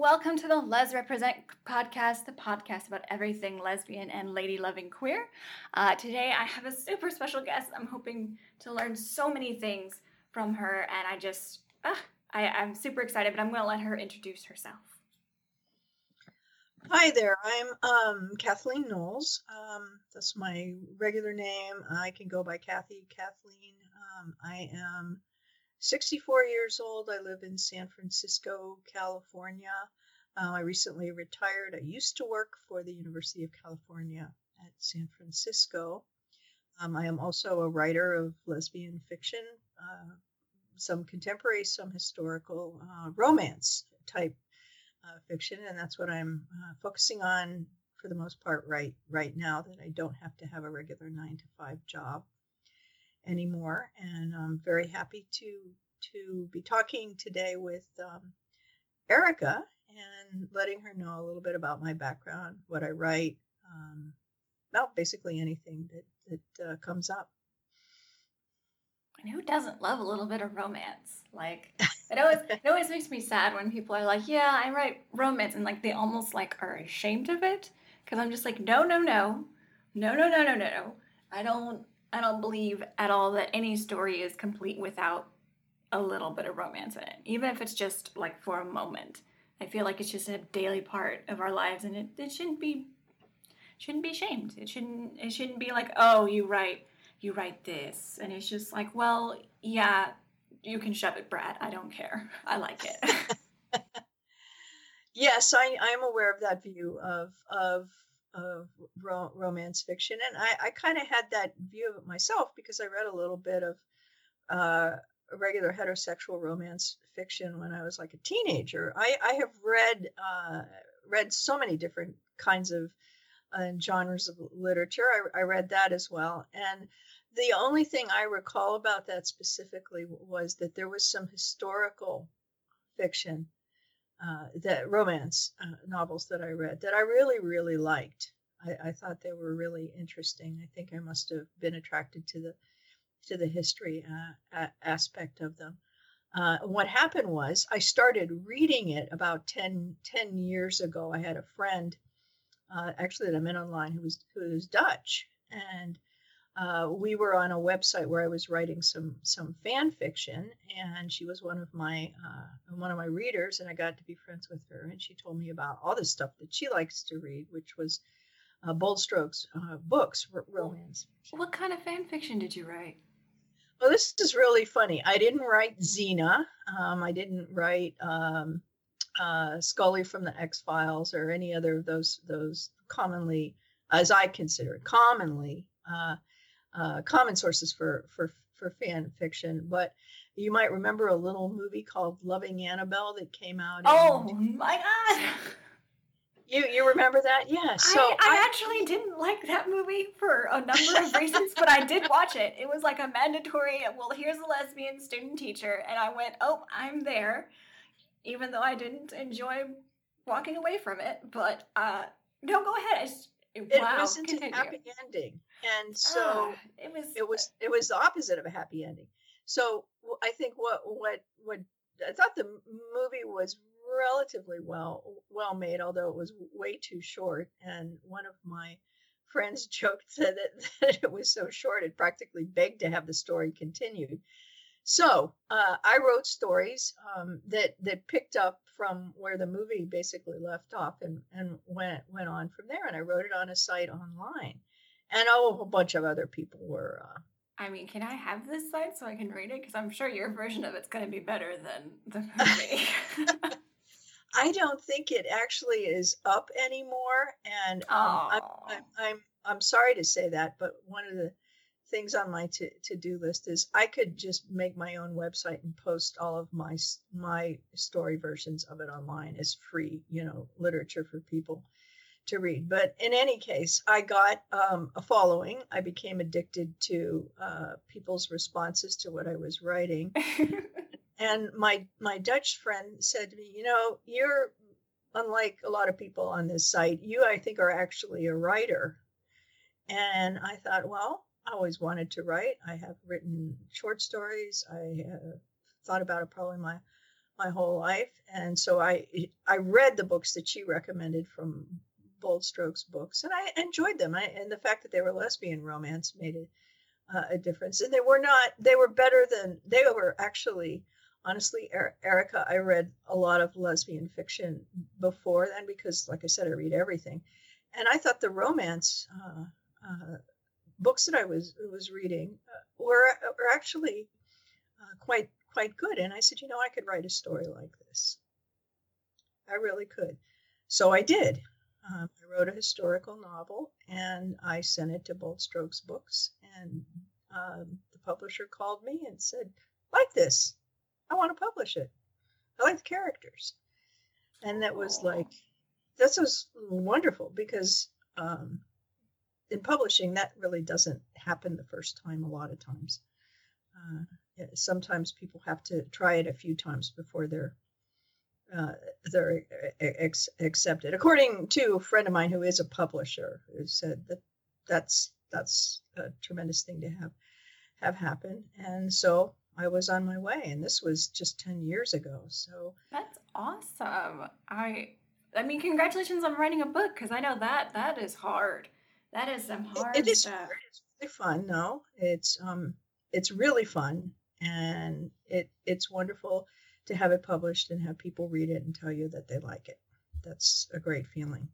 welcome to the Les Represent podcast, the podcast about everything lesbian and lady loving queer. Uh, today I have a super special guest. I'm hoping to learn so many things from her, and I just, uh, I, I'm super excited, but I'm going to let her introduce herself. Hi there, I'm um, Kathleen Knowles. Um, that's my regular name. I can go by Kathy, Kathleen. Um, I am 64 years old. I live in San Francisco, California. Uh, I recently retired. I used to work for the University of California at San Francisco. Um, I am also a writer of lesbian fiction, uh, some contemporary, some historical uh, romance type uh, fiction, and that's what I'm uh, focusing on for the most part right right now. That I don't have to have a regular nine to five job anymore. And I'm very happy to to be talking today with um, Erica and letting her know a little bit about my background, what I write, um, about basically anything that that uh, comes up. And who doesn't love a little bit of romance? Like it always it always makes me sad when people are like, "Yeah, I write romance," and like they almost like are ashamed of it because I'm just like, "No, no, no, no, no, no, no, no. I don't I don't believe at all that any story is complete without a little bit of romance in it, even if it's just like for a moment. I feel like it's just a daily part of our lives, and it, it shouldn't be shouldn't be shamed. It shouldn't it shouldn't be like, oh, you write you write this, and it's just like, well, yeah, you can shove it, Brad. I don't care. I like it. yes, I I'm aware of that view of of of ro- romance fiction, and I, I kind of had that view of it myself because I read a little bit of uh, regular heterosexual romance fiction when I was like a teenager. I, I have read uh, read so many different kinds of uh, genres of literature. I, I read that as well, and the only thing I recall about that specifically was that there was some historical fiction uh, that romance uh, novels that I read that I really, really liked. I, I, thought they were really interesting. I think I must have been attracted to the to the history uh, aspect of them. Uh, what happened was I started reading it about 10, 10 years ago. I had a friend, uh, actually that I met online, who was who was Dutch, and uh, we were on a website where I was writing some some fan fiction, and she was one of my uh, one of my readers, and I got to be friends with her. And she told me about all the stuff that she likes to read, which was uh, Bold Strokes uh, books, r- romance. What kind of fan fiction did you write? Well, this is really funny. I didn't write Xena. Um, I didn't write um, uh, Scully from the X Files or any other of those those commonly, as I consider it, commonly uh, uh, common sources for for for fan fiction, but you might remember a little movie called Loving Annabelle that came out. Oh in, my god! You you remember that? Yeah. So I, I, I, actually didn't like that movie for a number of reasons, but I did watch it. It was like a mandatory. Well, here's a lesbian student teacher, and I went, oh, I'm there, even though I didn't enjoy walking away from it. But uh, no, go ahead. I just, it wow, wasn't continue. a happy ending, and so uh, it was. It was. It was the opposite of a happy ending. So I think what what what I thought the movie was relatively well well made, although it was way too short. And one of my friends joked that it, that it was so short it practically begged to have the story continued. So uh, I wrote stories um, that that picked up from where the movie basically left off and, and went went on from there. And I wrote it on a site online, and oh, a whole bunch of other people were. Uh, I mean, can I have this site so I can read it? Because I'm sure your version of it's going to be better than the movie. I don't think it actually is up anymore, and um, I'm, I'm, I'm I'm sorry to say that, but one of the things on my to, to do list is I could just make my own website and post all of my my story versions of it online as free, you know, literature for people to read. But in any case, I got um, a following. I became addicted to uh, people's responses to what I was writing. and my my Dutch friend said to me, "You know, you're unlike a lot of people on this site. You, I think, are actually a writer." And I thought, well, I always wanted to write. I have written short stories. I uh, thought about it probably my my whole life, and so I I read the books that she recommended from Bold Strokes books, and I enjoyed them. I, and the fact that they were lesbian romance made it uh, a difference. And they were not; they were better than they were actually. Honestly, Erica, I read a lot of lesbian fiction before then because, like I said, I read everything, and I thought the romance uh, uh, books that I was was reading uh, were were actually uh, quite quite good. And I said, you know, I could write a story like this. I really could. So I did. Um, I wrote a historical novel and I sent it to Bold Strokes Books. And um, the publisher called me and said, like this, I want to publish it. I like the characters. And that was like, this was wonderful because um, in publishing, that really doesn't happen the first time a lot of times. Uh, sometimes people have to try it a few times before they're uh, they're ex- accepted. According to a friend of mine who is a publisher, who said that that's that's a tremendous thing to have have happen. And so I was on my way, and this was just ten years ago. So that's awesome. I I mean, congratulations on writing a book because I know that that is hard. That is some hard. it, it is hard. It's really fun. No, it's um, it's really fun, and it it's wonderful to have it published and have people read it and tell you that they like it. That's a great feeling.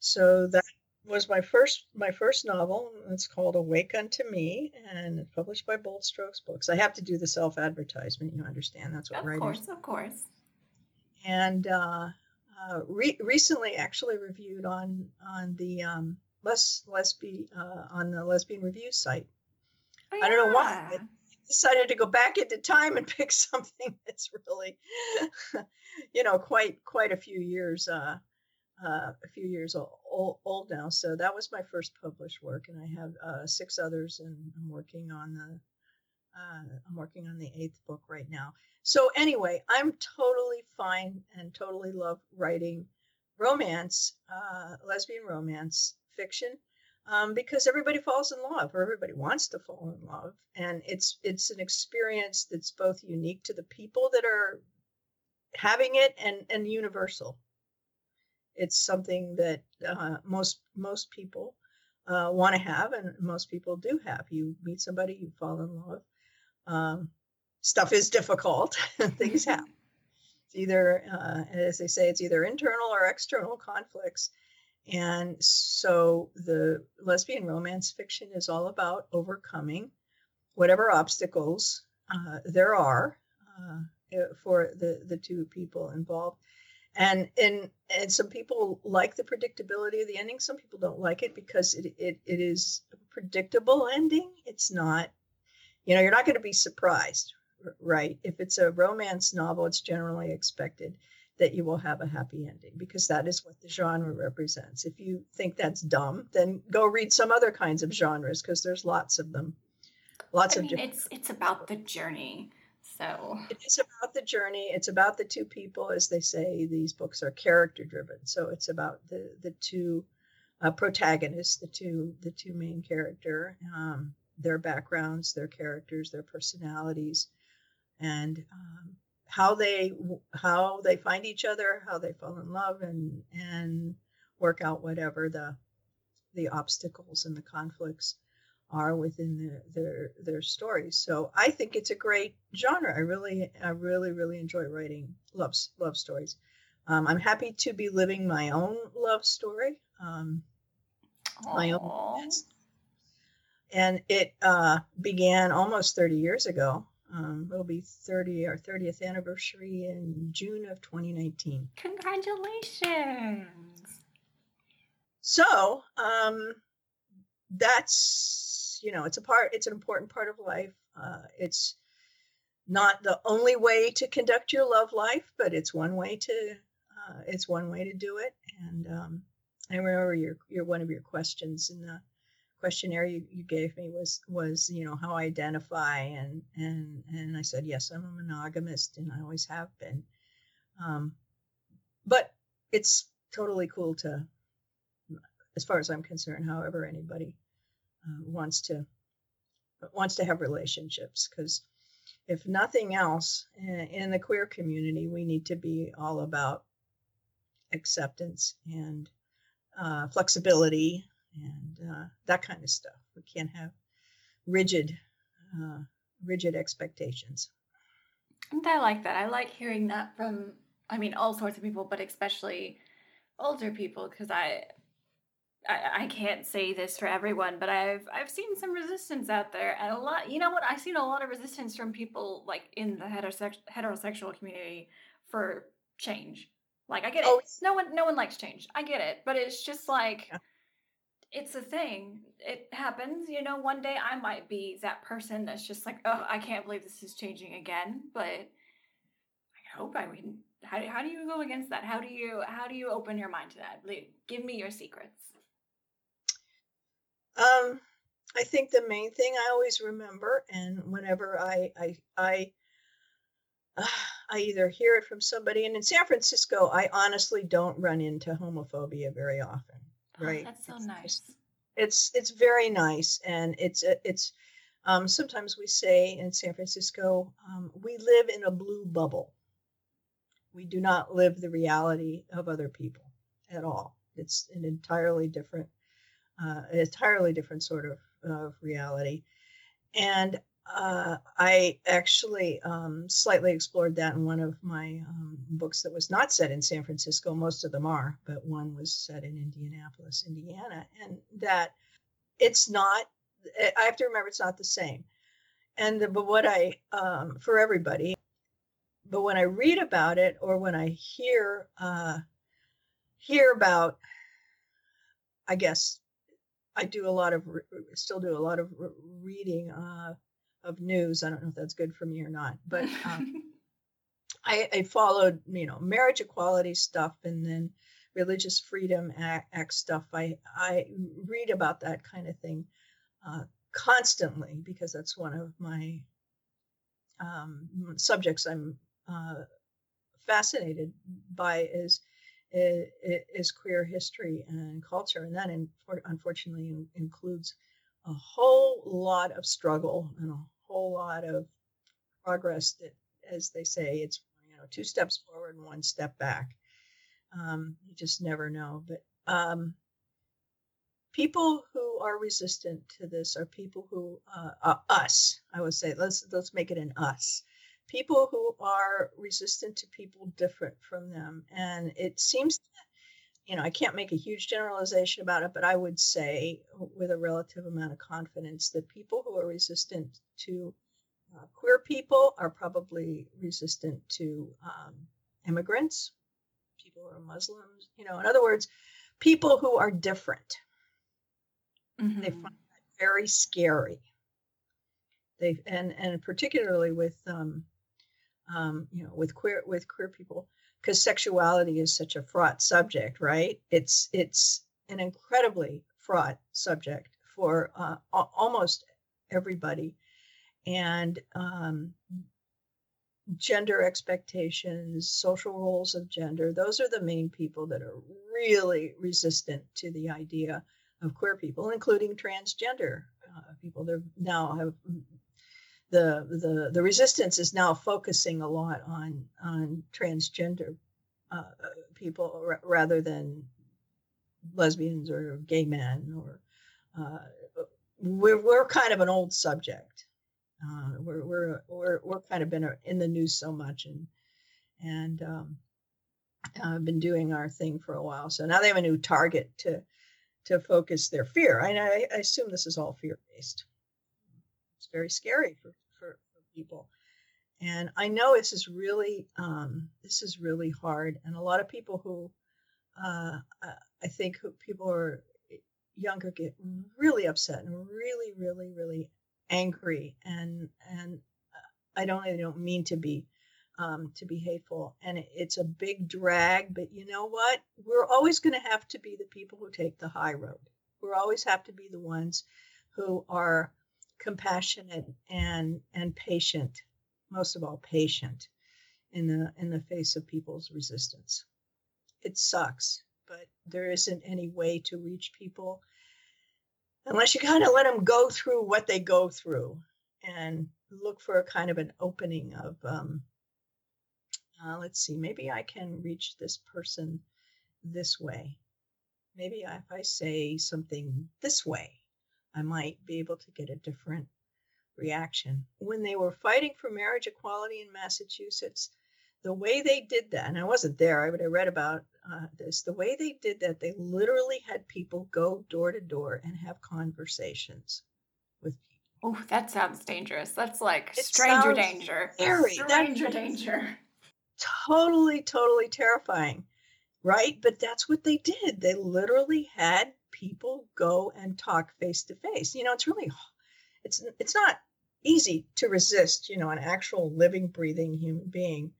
So that was my first my first novel. It's called Awake Unto Me, and it's published by Bold Strokes Books. I have to do the self advertisement. You understand? That's what of writers. Of course, of course. And uh, uh, re- recently, actually reviewed on on the um, Lesbian uh, on the Lesbian Review site. Oh, yeah. I don't know why I decided to go back into time and pick something that's really, you know, quite quite a few years uh, uh, a few years old, old, now. So that was my first published work, and I have uh, six others, and I'm working on the uh, I'm working on the eighth book right now. So anyway, I'm totally fine and totally love writing romance, uh, lesbian romance fiction um, because everybody falls in love or everybody wants to fall in love. And it's it's an experience that's both unique to the people that are having it and and universal. It's something that uh, most most people uh, want to have and most people do have. You meet somebody you fall in love um, stuff is difficult things happen. It's either uh, as they say it's either internal or external conflicts and so the lesbian romance fiction is all about overcoming whatever obstacles uh, there are uh, eh, for the, the two people involved. And, and and some people like the predictability of the ending. Some people don't like it because it, it, it is a predictable ending. It's not, you know, you're not going to be surprised, right? If it's a romance novel, it's generally expected that you will have a happy ending because that is what the genre represents. If you think that's dumb, then go read some other kinds of genres because there's lots of them. Lots I of mean, different. It's it's about the journey. So it is about the journey. It's about the two people, as they say. These books are character driven, so it's about the the two uh, protagonists, the two the two main character, um, their backgrounds, their characters, their personalities, and um, how they how they find each other, how they fall in love, and and work out whatever the the obstacles and the conflicts are within their their their stories. So I think it's a great genre. I really I really really enjoy writing love love stories. Um, I'm happy to be living my own love story, um, my own, and it uh, began almost 30 years ago. Um, it'll be 30 our 30th anniversary in June of 2019. Congratulations! So um, that's you know it's a part it's an important part of life. Uh, it's not the only way to conduct your love life, but it's one way to uh, it's one way to do it. And um, I remember your your one of your questions in the questionnaire you, you gave me was was you know how I identify and and and I said yes I'm a monogamist and I always have been, um, but it's totally cool to, as far as I'm concerned, however anybody uh, wants to wants to have relationships because if nothing else, in the queer community, we need to be all about acceptance and uh, flexibility and uh, that kind of stuff. We can't have rigid, uh, rigid expectations. And I like that. I like hearing that from, I mean, all sorts of people, but especially older people, because I, I, I can't say this for everyone, but I've I've seen some resistance out there, and a lot. You know what? I've seen a lot of resistance from people like in the heterosex- heterosexual community for change. Like I get it. Oh, no one no one likes change. I get it, but it's just like yeah. It's a thing. It happens. You know, one day I might be that person that's just like, oh, I can't believe this is changing again. But I hope I mean, how how do you go against that? How do you how do you open your mind to that? Give me your secrets. Um, I think the main thing I always remember, and whenever I I I I either hear it from somebody, and in San Francisco, I honestly don't run into homophobia very often. Right? Oh, that's so it's, nice. It's it's very nice, and it's it's. Um, sometimes we say in San Francisco, um, we live in a blue bubble. We do not live the reality of other people at all. It's an entirely different uh, entirely different sort of, of reality. And uh, I actually um, slightly explored that in one of my um, books that was not set in San Francisco. Most of them are, but one was set in Indianapolis, Indiana. And that it's not, I have to remember it's not the same. And the, but what I, um, for everybody, but when I read about it or when I hear, uh, hear about, I guess, I do a lot of still do a lot of reading uh, of news. I don't know if that's good for me or not, but um, I, I, followed you know marriage equality stuff and then religious freedom act, act, stuff. I I read about that kind of thing uh, constantly because that's one of my um, subjects I'm uh, fascinated by is is queer history and culture, and that unfortunately includes a whole lot of struggle and a whole lot of progress. That, as they say, it's you know two steps forward and one step back. Um, you just never know. But um, people who are resistant to this are people who uh, uh, us. I would say let's let's make it an us people who are resistant to people different from them. And it seems, you know, I can't make a huge generalization about it, but I would say with a relative amount of confidence that people who are resistant to uh, queer people are probably resistant to um, immigrants, people who are Muslims. You know, in other words, people who are different. Mm-hmm. They find that very scary. They and and particularly with um, um, you know, with queer with queer people, because sexuality is such a fraught subject, right? It's it's an incredibly fraught subject for uh, almost everybody, and um, gender expectations, social roles of gender, those are the main people that are really resistant to the idea of queer people, including transgender uh, people. They now have the the the resistance is now focusing a lot on on transgender uh, people r- rather than lesbians or gay men or uh, we're we're kind of an old subject. Uh, we're we're we're we're kind of been in the news so much and and um, I've been doing our thing for a while. So now they have a new target to to focus their fear. I, I assume this is all fear based it's very scary for, for, for people. And I know this is really um, this is really hard, and a lot of people who uh, I think who people are younger get really upset and really, really, really angry, and and I don't I don't mean to be um, to be hateful, and it's a big drag. But you know what? We're always going to have to be the people who take the high road. We're always have to be the ones who are compassionate and and patient most of all patient in the in the face of people's resistance. It sucks but there isn't any way to reach people unless you kind of let them go through what they go through and look for a kind of an opening of um, uh, let's see maybe i can reach this person this way. Maybe if i say something this way i might be able to get a different reaction when they were fighting for marriage equality in massachusetts the way they did that and i wasn't there but i read about uh, this the way they did that they literally had people go door to door and have conversations with people Oh, that sounds dangerous. That's like it stranger danger. Scary. Stranger that's danger. Totally, totally terrifying. Right? But that's what they did. They literally had people go and talk face to face. You know, it's really it's it's not easy to resist, you know, an actual living, breathing human being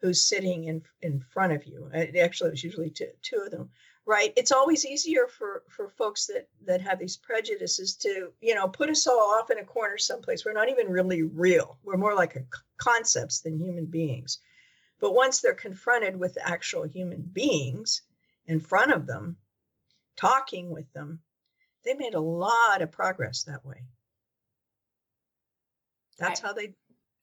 who's sitting in in front of you. It Actually, it was usually two, two of them right it's always easier for for folks that that have these prejudices to you know put us all off in a corner someplace we're not even really real we're more like concepts than human beings but once they're confronted with actual human beings in front of them talking with them they made a lot of progress that way that's I, how they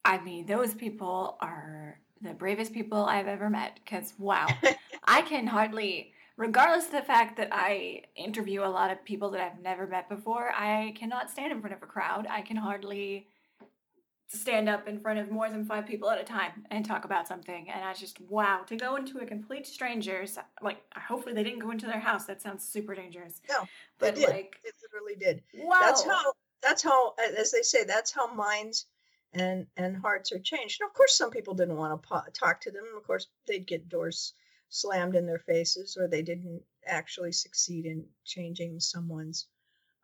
i mean those people are the bravest people i've ever met because wow i can hardly regardless of the fact that I interview a lot of people that I've never met before, I cannot stand in front of a crowd. I can hardly stand up in front of more than five people at a time and talk about something. And I just, wow, to go into a complete stranger's, like, hopefully they didn't go into their house. That sounds super dangerous. No, but did. like, it literally did. Wow. That's how, that's how, as they say, that's how minds and and hearts are changed. And of course, some people didn't want to po- talk to them. Of course, they'd get doors slammed in their faces or they didn't actually succeed in changing someone's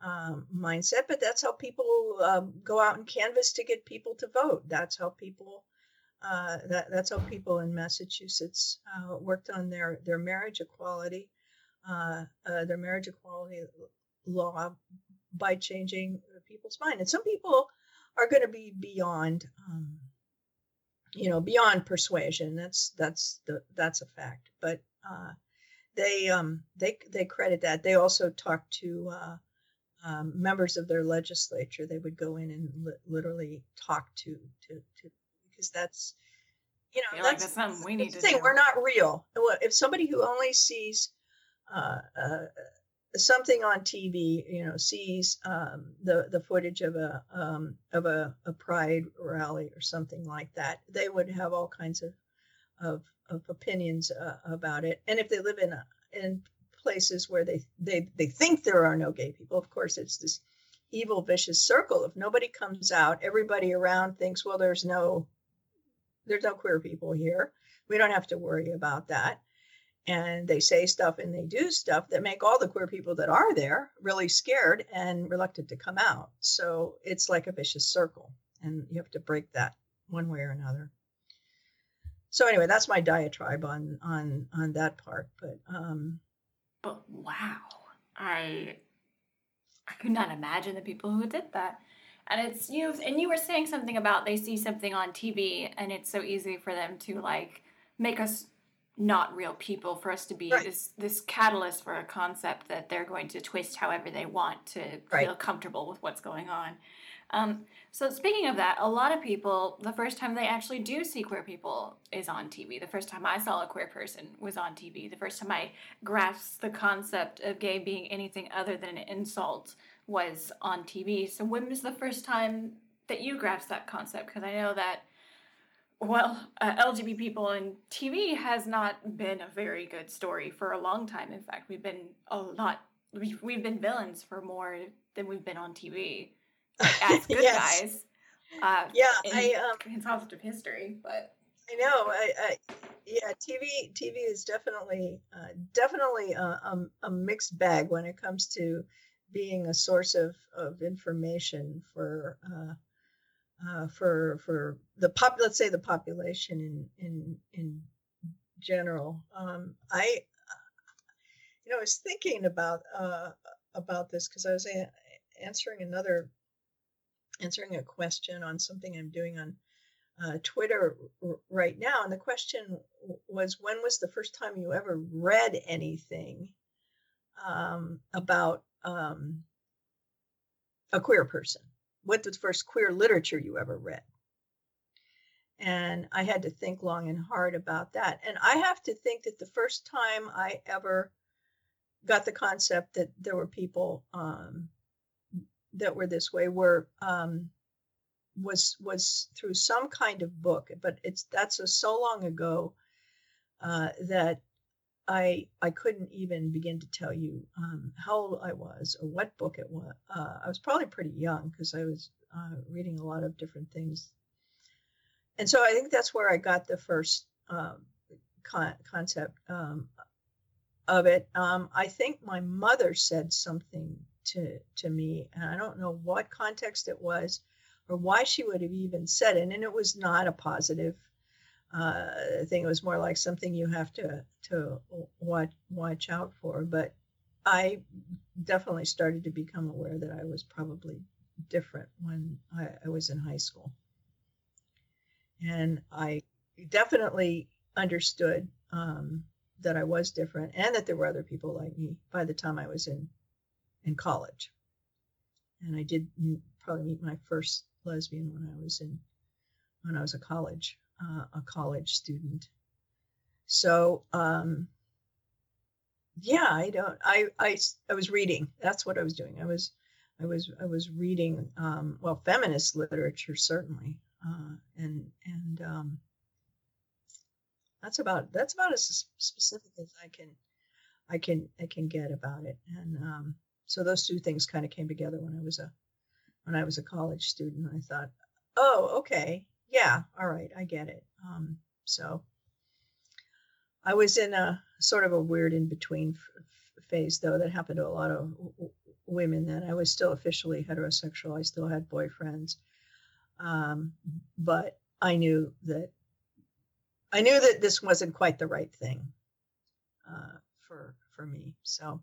um, mindset. But that's how people um, go out and canvass to get people to vote. That's how people. Uh, that, that's how people in Massachusetts uh, worked on their, their marriage equality, uh, uh their marriage equality law by changing people's mind. And some people are going to be beyond um, you know beyond persuasion that's that's the that's a fact but uh, they um they they credit that they also talk to uh, um, members of their legislature they would go in and li- literally talk to to to because that's you know that's, like something we need to thing. we're not real if somebody who only sees uh, uh, something on TV, you know, sees um, the the footage of a um, of a, a, pride rally or something like that, they would have all kinds of of, of opinions uh, about it. And if they live in a, in places where they, they they think there are no gay people, of course, it's this evil vicious circle. If nobody comes out, everybody around thinks, well, there's no there's no queer people here. We don't have to worry about that and they say stuff and they do stuff that make all the queer people that are there really scared and reluctant to come out. So it's like a vicious circle, and you have to break that one way or another. So anyway, that's my diatribe on on on that part. But um, but wow, I I could not imagine the people who did that. And it's you and you were saying something about they see something on TV and it's so easy for them to like make us not real people for us to be right. this this catalyst for a concept that they're going to twist however they want to right. feel comfortable with what's going on. Um, so speaking of that, a lot of people, the first time they actually do see queer people is on TV. The first time I saw a queer person was on TV. The first time I grasped the concept of gay being anything other than an insult was on TV. So when was the first time that you grasped that concept? Because I know that well, uh, LGBT people in TV has not been a very good story for a long time. In fact, we've been a lot. We've, we've been villains for more than we've been on TV as good yes. guys. Uh, yeah, I um, in of history, but I know. I, I yeah, TV TV is definitely uh, definitely a, a, a, mixed bag when it comes to being a source of of information for. Uh, uh, for for the pop let's say the population in in in general um, i you know i was thinking about uh, about this because i was a- answering another answering a question on something i'm doing on uh, twitter r- right now and the question was when was the first time you ever read anything um, about um, a queer person what was the first queer literature you ever read and I had to think long and hard about that. And I have to think that the first time I ever got the concept that there were people um, that were this way were um, was was through some kind of book, but it's that's a, so long ago uh, that I I couldn't even begin to tell you um, how old I was or what book it was. Uh, I was probably pretty young because I was uh, reading a lot of different things and so I think that's where I got the first um, con- concept um, of it. Um, I think my mother said something to to me, and I don't know what context it was or why she would have even said it. And it was not a positive uh, thing. It was more like something you have to to watch watch out for. But I definitely started to become aware that I was probably different when I, I was in high school and I definitely understood um, that I was different and that there were other people like me by the time I was in in college. And I did probably meet my first lesbian when I was in when I was a college uh, a college student. So um, yeah, I don't. I, I I was reading. That's what I was doing. I was I was I was reading um, well feminist literature certainly uh, and and um, that's about that's about as specific as I can I can I can get about it. And um, so those two things kind of came together when I was a when I was a college student. I thought, oh, okay, yeah, all right, I get it. Um, so I was in a sort of a weird in between f- phase, though, that happened to a lot of w- women. That I was still officially heterosexual. I still had boyfriends. Um, but I knew that I knew that this wasn't quite the right thing uh, for for me. So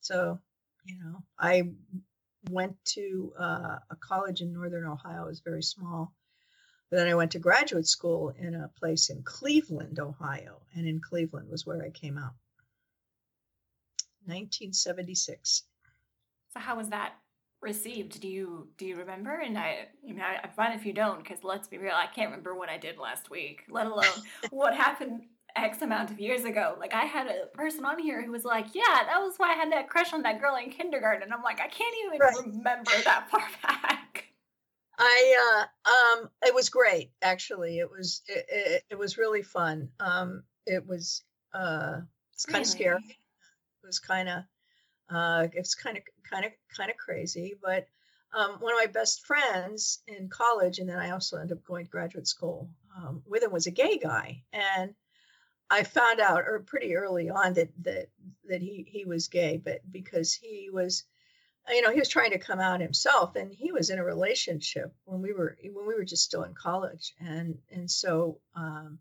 so you know I went to uh, a college in northern Ohio. It was very small. But then I went to graduate school in a place in Cleveland, Ohio, and in Cleveland was where I came out. 1976. So how was that received? Do you do you remember? And I, I mean, I, I fine if you don't, because let's be real, I can't remember what I did last week, let alone what happened X amount of years ago. Like I had a person on here who was like, "Yeah, that was why I had that crush on that girl in kindergarten." I'm like, I can't even right. remember that far back. I uh, um, it was great actually. It was it, it, it was really fun. Um, it was uh, it's kind of really? scary. It was kind of uh, it's kind of kind of kind of crazy, but um, one of my best friends in college, and then I also ended up going to graduate school um, with him, was a gay guy, and I found out or pretty early on that that that he he was gay, but because he was, you know, he was trying to come out himself, and he was in a relationship when we were when we were just still in college, and and so um,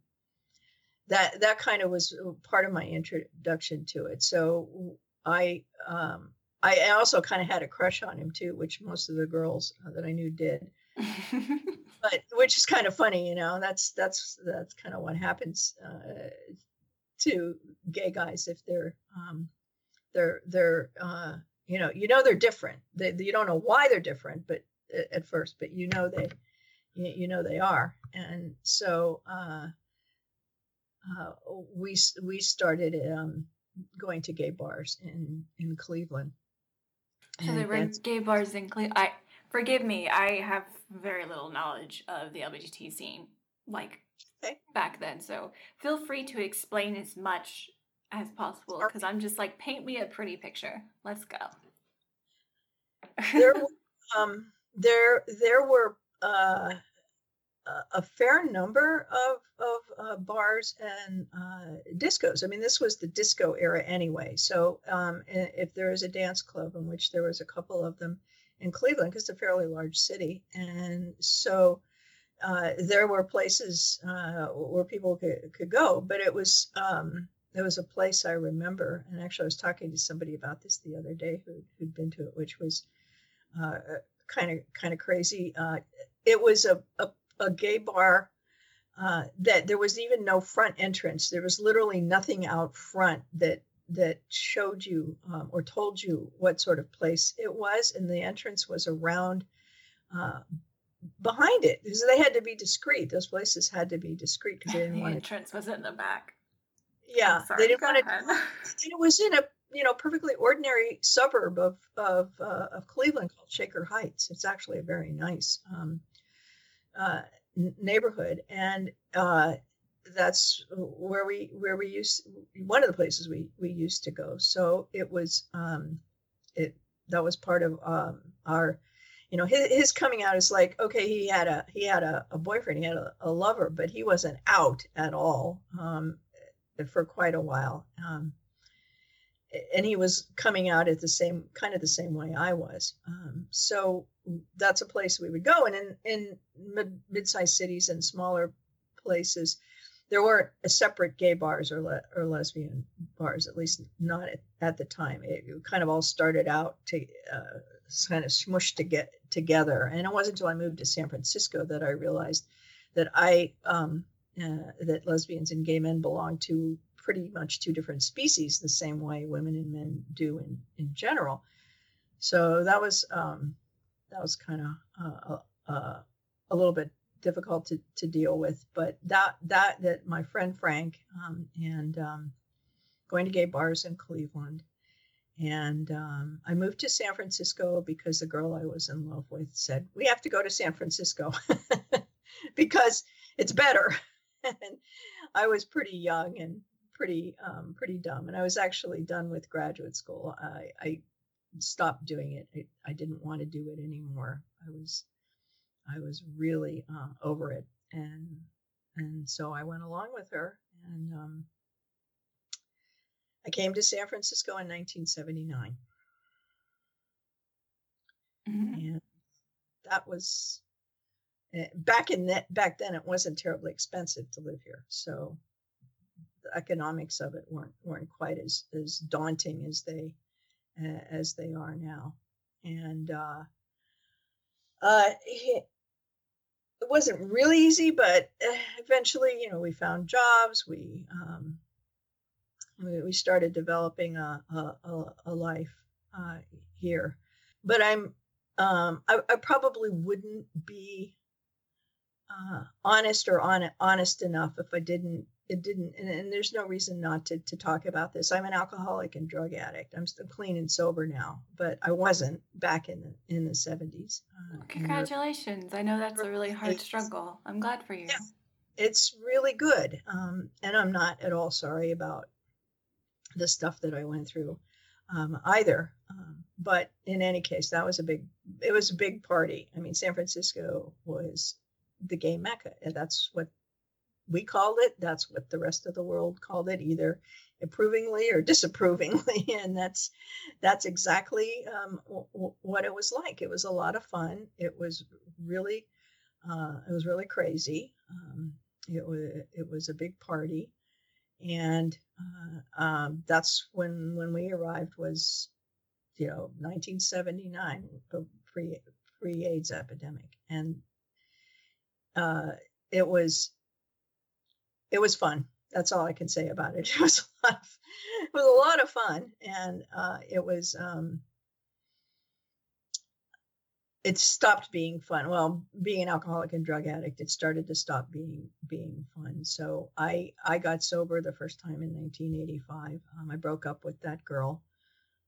that that kind of was part of my introduction to it. So I um, I also kind of had a crush on him too, which most of the girls uh, that I knew did. but which is kind of funny, you know. That's that's that's kind of what happens uh, to gay guys if they're um, they're they're uh, you know you know they're different. They, you don't know why they're different, but uh, at first, but you know they you, you know they are, and so uh, uh, we we started um, going to gay bars in in Cleveland. So there were gay bars in Cleveland. I forgive me, I have very little knowledge of the LGBT scene, like okay. back then. So feel free to explain as much as possible, because I'm just like, paint me a pretty picture. Let's go. there, um, there, there were uh, a fair number of, of uh, bars and uh, discos. I mean, this was the disco era anyway. So um, if there is a dance club, in which there was a couple of them in Cleveland, because it's a fairly large city, and so uh, there were places uh, where people could, could go. But it was um, there was a place I remember, and actually I was talking to somebody about this the other day who, who'd been to it, which was kind of kind of crazy. Uh, it was a, a a gay bar uh, that there was even no front entrance. There was literally nothing out front that that showed you um, or told you what sort of place it was, and the entrance was around uh, behind it because they had to be discreet. Those places had to be discreet because they didn't The want to. entrance was in the back. Yeah, Sorry, they didn't want to. And it was in a you know perfectly ordinary suburb of of uh, of Cleveland called Shaker Heights. It's actually a very nice um, uh, neighborhood, and uh, that's where we where we used one of the places we we used to go. So it was um, it that was part of um, our you know his, his coming out is like okay he had a he had a, a boyfriend he had a, a lover but he wasn't out at all um, for quite a while um, and he was coming out at the same kind of the same way I was. Um, so that's a place we would go. And in in mid, mid-sized cities and smaller places, there weren't separate gay bars or le- or lesbian bars, at least not at, at the time. It, it kind of all started out to uh, kind of smushed to get together. And it wasn't until I moved to San Francisco that I realized that I um, uh, that lesbians and gay men belong to pretty much two different species the same way women and men do in, in general so that was um, that was kind of uh, uh, a little bit difficult to, to deal with but that that that my friend frank um, and um, going to gay bars in cleveland. And um, i moved to san francisco because the girl i was in love with said we have to go to san francisco. Because it's better. And i was pretty young and pretty um, pretty dumb. And i was actually done with graduate school. I, I stopped doing it. I, I didn't want to do it anymore. I was i was really uh, over it and and so i went along with her and um, i came to san francisco in 1979 Mhm. and that was eh, back in that back then it wasn't terribly expensive to live here so the economics of it weren't weren't quite as as daunting as they uh, as they are now and uh uh it wasn't really easy but uh, eventually you know we found jobs we um we, started developing a a, a, a life uh here. But i'm um i, I probably wouldn't be uh, honest or on, honest enough if I didn't it didn't and, and there's no reason not to, to talk about this i'm an alcoholic and drug addict i'm still clean and sober now but i wasn't back in the in the 70s uh, Congratulations. I know that's a really hard struggle. I'm glad for you. Yeah. it's really good um, and i'm not at all sorry about the stuff that i went through um, either um, but in any case that was a big it was a big party i mean san francisco was the gay mecca and that's what we called it that's what the rest of the world called it either approvingly or disapprovingly. And that's that's exactly um, w- w- what it was like. It was a lot of fun. It was really uh, it was really crazy. Um, it was it was a big party. And uh, um, that's when when we arrived was you know 1979 the pre pre AIDS epidemic. And uh, it was it was fun that's all I can say about it it was a lot of, it was a lot of fun and uh, it was um, it stopped being fun. Well, being an alcoholic and drug addict, it started to stop being being fun. So I I got sober the first time in 1985. Um, I broke up with that girl,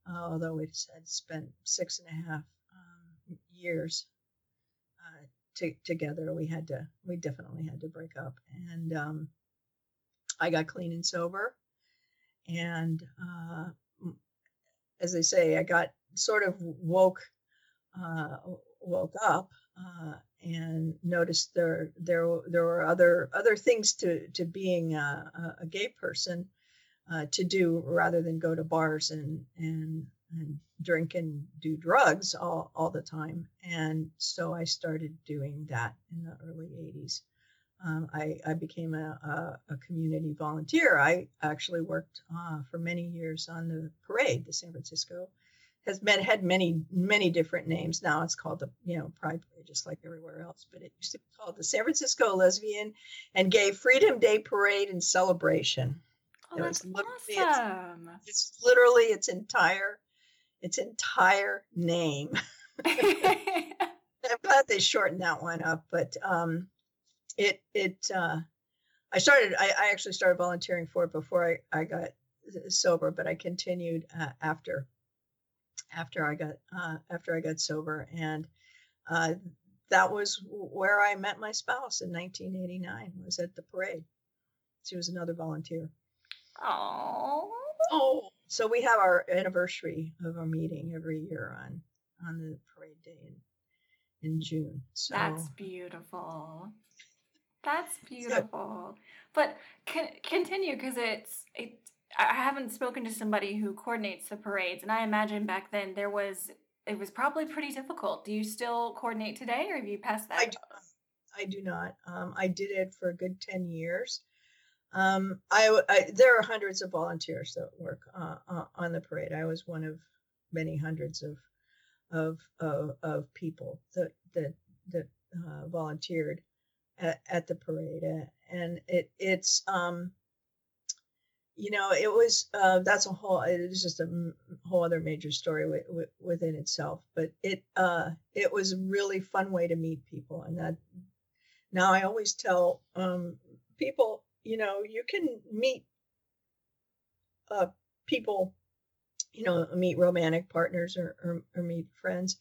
uh, although it had spent six and a half um, years uh, to, together. We had to we definitely had to break up, and um, I got clean and sober, and uh, as they say, I got sort of woke uh, woke up uh, and noticed there there there were other other things to to being a, a gay person uh, to do rather than go to bars and and and drink and do drugs all, all the time and so I started doing that in the early 80s. Um, I, I became a, a, a, community volunteer. I actually worked uh, for many years on the parade, the San Francisco has been had many many different names. Now it's called the you know Pride Parade, just like everywhere else. But it used to be called the San Francisco Lesbian and Gay Freedom Day Parade and Celebration. Oh, It that's awesome. It's literally its entire its entire name. but glad they shortened that one up, but um, it it uh, I started. I, I actually started volunteering for it before I I got sober, but I continued uh, after after I got uh, after I got sober, and uh, that was where I met my spouse in 1989. Was at the parade. She was another volunteer. Oh. Oh. So we have our anniversary of our meeting every year on on the parade day in in June. So That's beautiful. That's beautiful. But c- continue because it's it. I haven't spoken to somebody who coordinates the parades, and I imagine back then there was it was probably pretty difficult. Do you still coordinate today, or have you passed that? I do, I do not. Um, I did it for a good ten years. Um, I, I, there are hundreds of volunteers that work uh, uh, on the parade. I was one of many hundreds of of of, of people that that that uh, volunteered at, at, the parade, and it it's um, you know it was uh, that's a whole it was just a whole other major story w- w- within itself. But it uh, it was a really fun way to meet people, and that now I always tell um, people you know, you can meet uh, people, you know, meet romantic partners or, or, or meet friends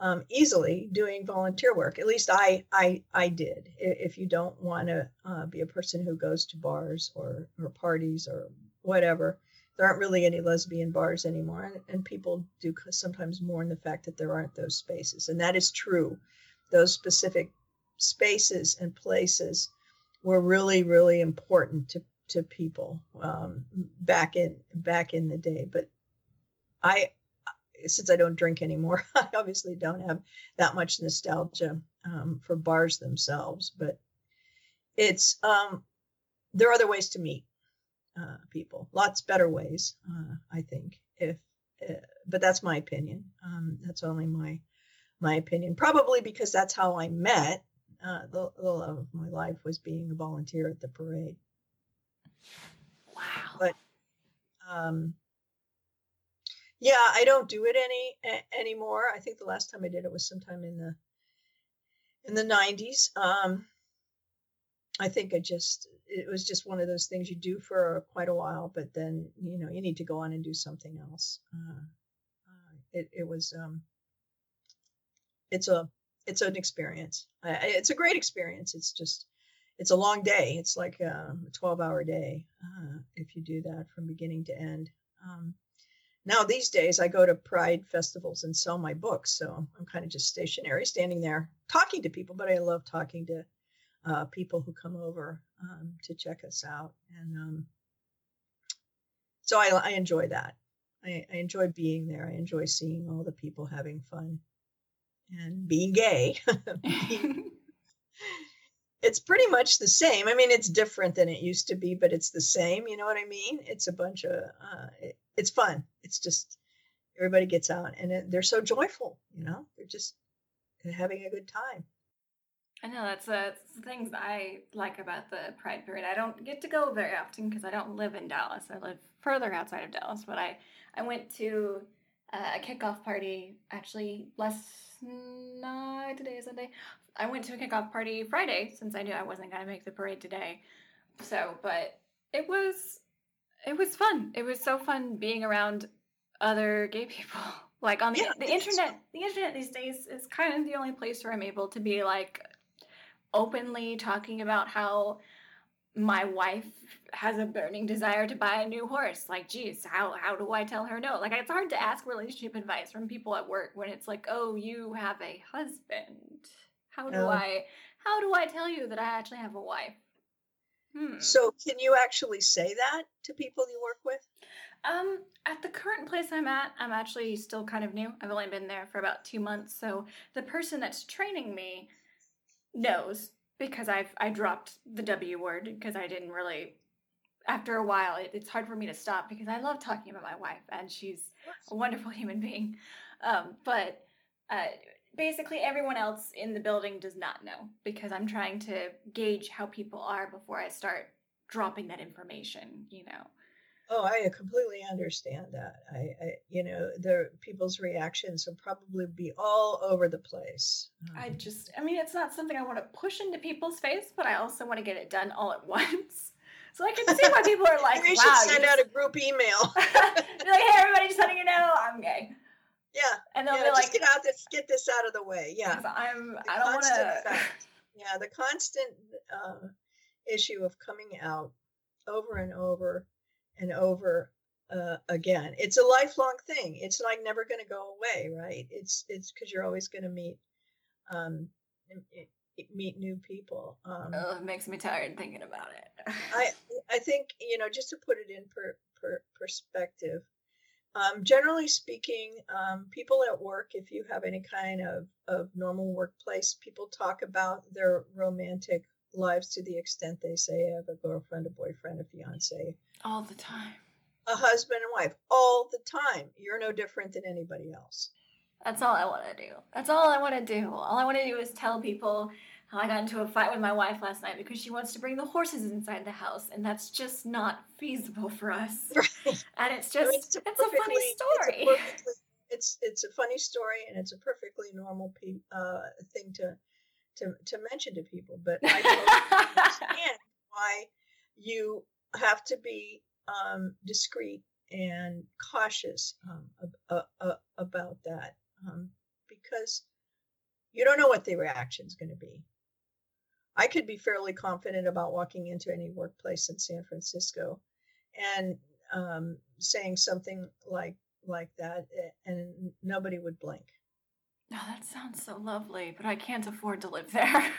um, easily doing volunteer work. At least I I I did. If you don't want to uh, be a person who goes to bars or or parties or whatever, there aren't really any lesbian bars anymore, and, and people do sometimes mourn the fact that there aren't those spaces, and that is true. Those specific spaces and places were really really important to to people um, back in back in the day. But I, since I don't drink anymore, I obviously don't have that much nostalgia um, for bars themselves. But it's um, there are other ways to meet uh, people, lots better ways, uh, I think. If uh, but that's my opinion. Um, that's only my my opinion. Probably because that's how I met uh, the, the love of my life was being a volunteer at the parade. Wow. But um, yeah, I don't do it any a, anymore. I think the last time I did it was sometime in the in the 90s. Um, I think I just it was just one of those things you do for quite a while, but then you know you need to go on and do something else. Uh, uh, it it was um, it's a it's an experience. it's a great experience. It's just it's a long day. It's like um, a 12 hour day uh, if you do that from beginning to end. Um, now these days I go to pride festivals and sell my books, so I'm kind of just stationary, standing there talking to people. But I love talking to uh, people who come over um, to check us out, and um, so I, I, enjoy that. I, I enjoy being there. I enjoy seeing all the people having fun and being gay. it's pretty much the same. I mean, it's different than it used to be, but it's the same. You know what I mean? It's a bunch of, uh, it, it's fun. It's just everybody gets out and it, they're so joyful. You know, they're just having a good time. I know that's, that's the things I like about the Pride Parade. I don't get to go very often because I don't live in Dallas. I live further outside of Dallas, but I I went to uh, a kickoff party actually last night. Today is Sunday. I went to a kickoff party Friday since I knew I wasn't gonna make the parade today. So, but it was it was fun. It was so fun being around other gay people. Like on the yeah, the internet, the internet these days is kind of the only place where I'm able to be like openly talking about how my wife has a burning desire to buy a new horse. Like, geez, how how do I tell her no? Like, it's hard to ask relationship advice from people at work when it's like, oh, you have a husband. How do oh. I how do I tell you that I actually have a wife? Hmm. So, can you actually say that to people you work with? Um, at the current place I'm at, I'm actually still kind of new. I've only been there for about two months, so the person that's training me knows because I've I dropped the W word because I didn't really. After a while, it, it's hard for me to stop because I love talking about my wife and she's a wonderful human being. Um, but uh, basically, everyone else in the building does not know because I'm trying to gauge how people are before I start dropping that information. You know. Oh, I completely understand that. I, I you know, the people's reactions will probably be all over the place. I Um, just, I mean, it's not something I want to push into people's face, but I also want to get it done all at once. So I can see why people are like, Maybe you wow, should send out a group email. Like, hey, everybody, just letting you know I'm gay. Yeah, And they'll yeah. be Just like, get out this, get this out of the way. Yeah, I'm, the I don't want to. Yeah, the constant uh, issue of coming out over and over and over uh, again. It's a lifelong thing. It's like never going to go away, right? It's it's because you're always going to meet um, m- meet new people. Um, Oh, it makes me tired thinking about it. I I think you know just to put it in per, per perspective. Um, generally speaking, um, people at work, if you have any kind of, of normal workplace, people talk about their romantic lives to the extent they say I have a girlfriend, a boyfriend, a fiance, all the time. a husband and wife all the time. You're no different than anybody else. That's all I want to do. That's all I want to do. All I want to do is tell people I got into a fight with my wife last night because she wants to bring the horses inside the house, and that's just not feasible for us. Right. And it's I mean, just, it's a funny story. It's a, it's it's a funny story, and it's a perfectly normal pe- uh, thing to to to mention to people. But I totally understand why you have to be um, discreet and cautious um, ab- uh, uh, about that um, because you don't know what the reaction is going to be. I could be fairly confident about walking into any workplace in San Francisco and um, saying something like like that, eh, and nobody would blink. Oh, that sounds so lovely, but I can't afford to live there.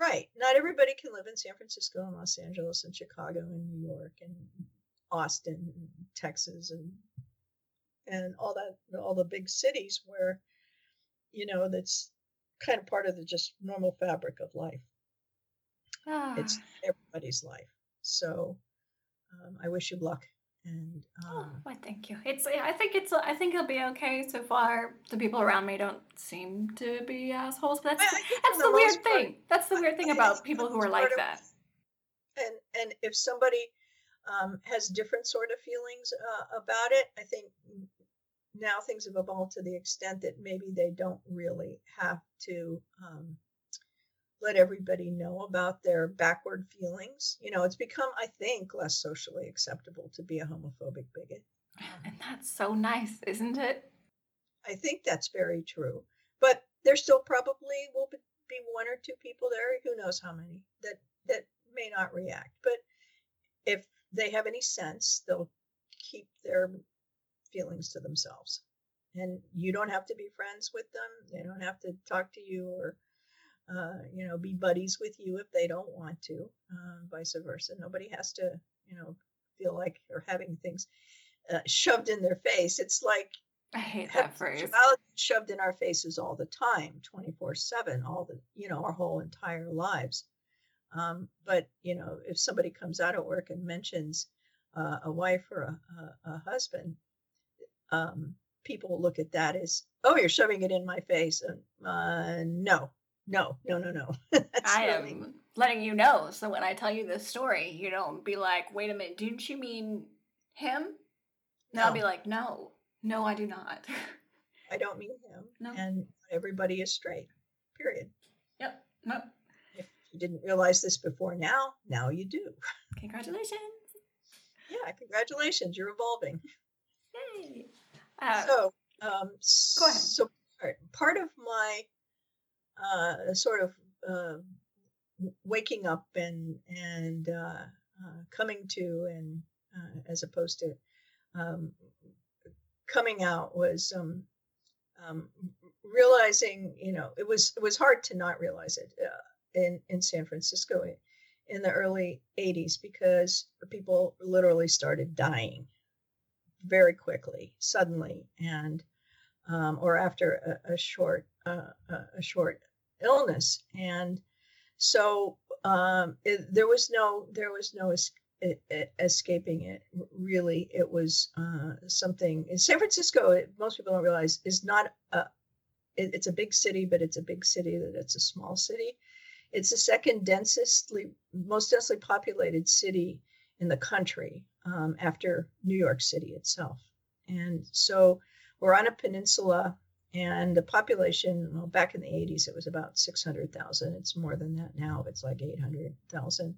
Right. Not everybody can live in San Francisco and Los Angeles and Chicago and New York and Austin and Texas and and all that all the big cities where you know that's kind of part of the just normal fabric of life. It's Ah. everybody's life. So um, I wish you luck and Oh, um, why, thank you. It's. I think it's. I think it'll be okay so far. The people around me don't seem to be assholes, but that's I think that's the, the weird part- thing. That's the weird thing I about people who are like part that. and and if somebody um, has different sort of feelings uh, about it, I think now things have evolved to the extent that maybe they don't really have to um, let everybody know about their backward feelings. You know, it's become, I think, less socially acceptable to be a homophobic bigot. And that's so nice, isn't it? I think that's very true. But there still probably will be be one or two people there, who knows how many, that that may not react. But if they have any sense, they'll keep their feelings to themselves. And you don't have to be friends with them. They don't have to talk to you or uh, you know, be buddies with you if they don't want to. Uh, vice versa. Nobody has to, you know, feel like they're having things uh, shoved in their face. It's like I hate that phrase. shoved in our faces all the time 24 7 all the you know our whole entire lives um, but you know if somebody comes out of work and mentions uh, a wife or a, a, a husband um, people look at that as oh you're shoving it in my face and uh, no no no no no I really- am letting you know. So when I tell you this story, you don't be like, wait a minute, didn't you mean him? No, I'll be like, no, no, I do not. i don't mean him No. and everybody is straight period yep, no. if you didn't realize this before now now you do Congratulations. yeah congratulations you're evolving Yay. Uh, so um Go ahead. so part, part of my uh sort of uh, waking up and and uh, uh coming to and uh, as opposed to um coming out was um um realizing you know it was it was hard to not realize it uh, in in San Francisco in, the early 80s because people literally started dying very quickly, suddenly, and um, or after a, a short a a short illness, and so um, it, there was no there was no es- escaping it. Really, it was uh, something. In San Francisco, it, most people don't realize is not a. It, it's a big city, but it's a big city that it's a small city. It's the second densely, most densely populated city in the country um, after New York City itself. And so we're on a peninsula, and the population, well, back in the 80s, it was about 600,000. It's more than that now. It's like 800,000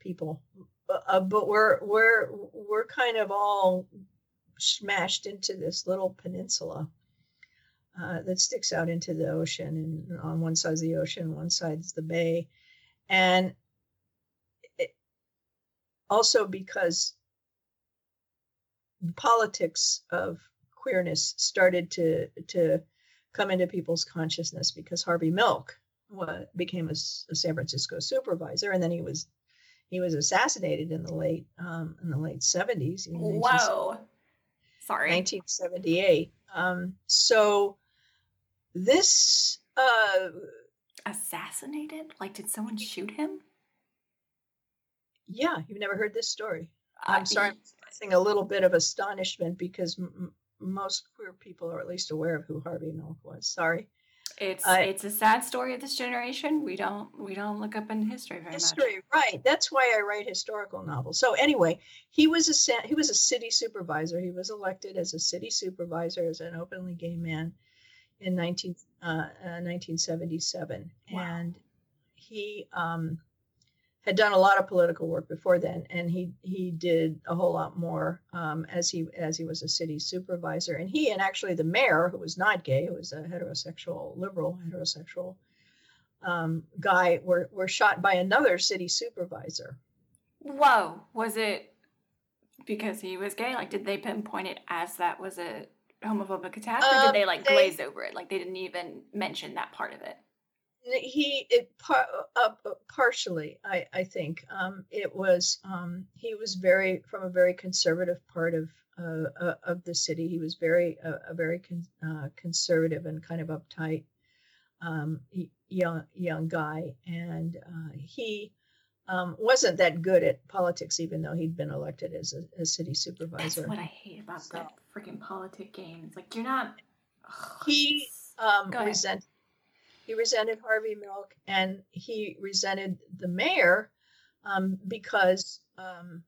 people. Uh, but we're we're we're kind of all smashed into this little peninsula uh, that sticks out into the ocean. And on one side is the ocean, one side is the bay. And it, also because the politics of queerness started to to come into people's consciousness because Harvey Milk what, became a, a, San Francisco supervisor, and then he was he was assassinated in the late um, in the late seventies. Whoa! Sorry, nineteen seventy eight. Um, so this uh, assassinated? Like, did someone shoot him? Yeah, you've never heard this story. I'm sorry, I'm expressing a little bit of astonishment because most queer people are at least aware of who Harvey Milk was. Sorry. It's uh, it's a sad story of this generation. We don't we don't look up in history very history, much. right? That's why I write historical novels. So anyway, he was a he was a city supervisor. He was elected as a city supervisor as an openly gay man in 19, uh, uh, 1977, wow. and he um, had done a lot of political work before then, and he he did a whole lot more um, as he as he was a city supervisor. And he and actually the mayor, who was not gay, who was a heterosexual liberal heterosexual um, guy, were were shot by another city supervisor. Whoa! Was it because he was gay? Like, did they pinpoint it as that was a homophobic attack, or did um, they like they, glaze over it? Like they didn't even mention that part of it he it par, uh, uh, partially i i think. Um, it was um, he was very from a very conservative part of uh, uh, of the city. He was very uh, a very con, uh, conservative and kind of uptight um, young young guy. And he um, wasn't that good at politics even though he'd been elected as a, a city supervisor. that's what i hate about so, that freaking politic games like you're not ugh, he um, resented he resented Harvey Milk and he resented the mayor um, because um,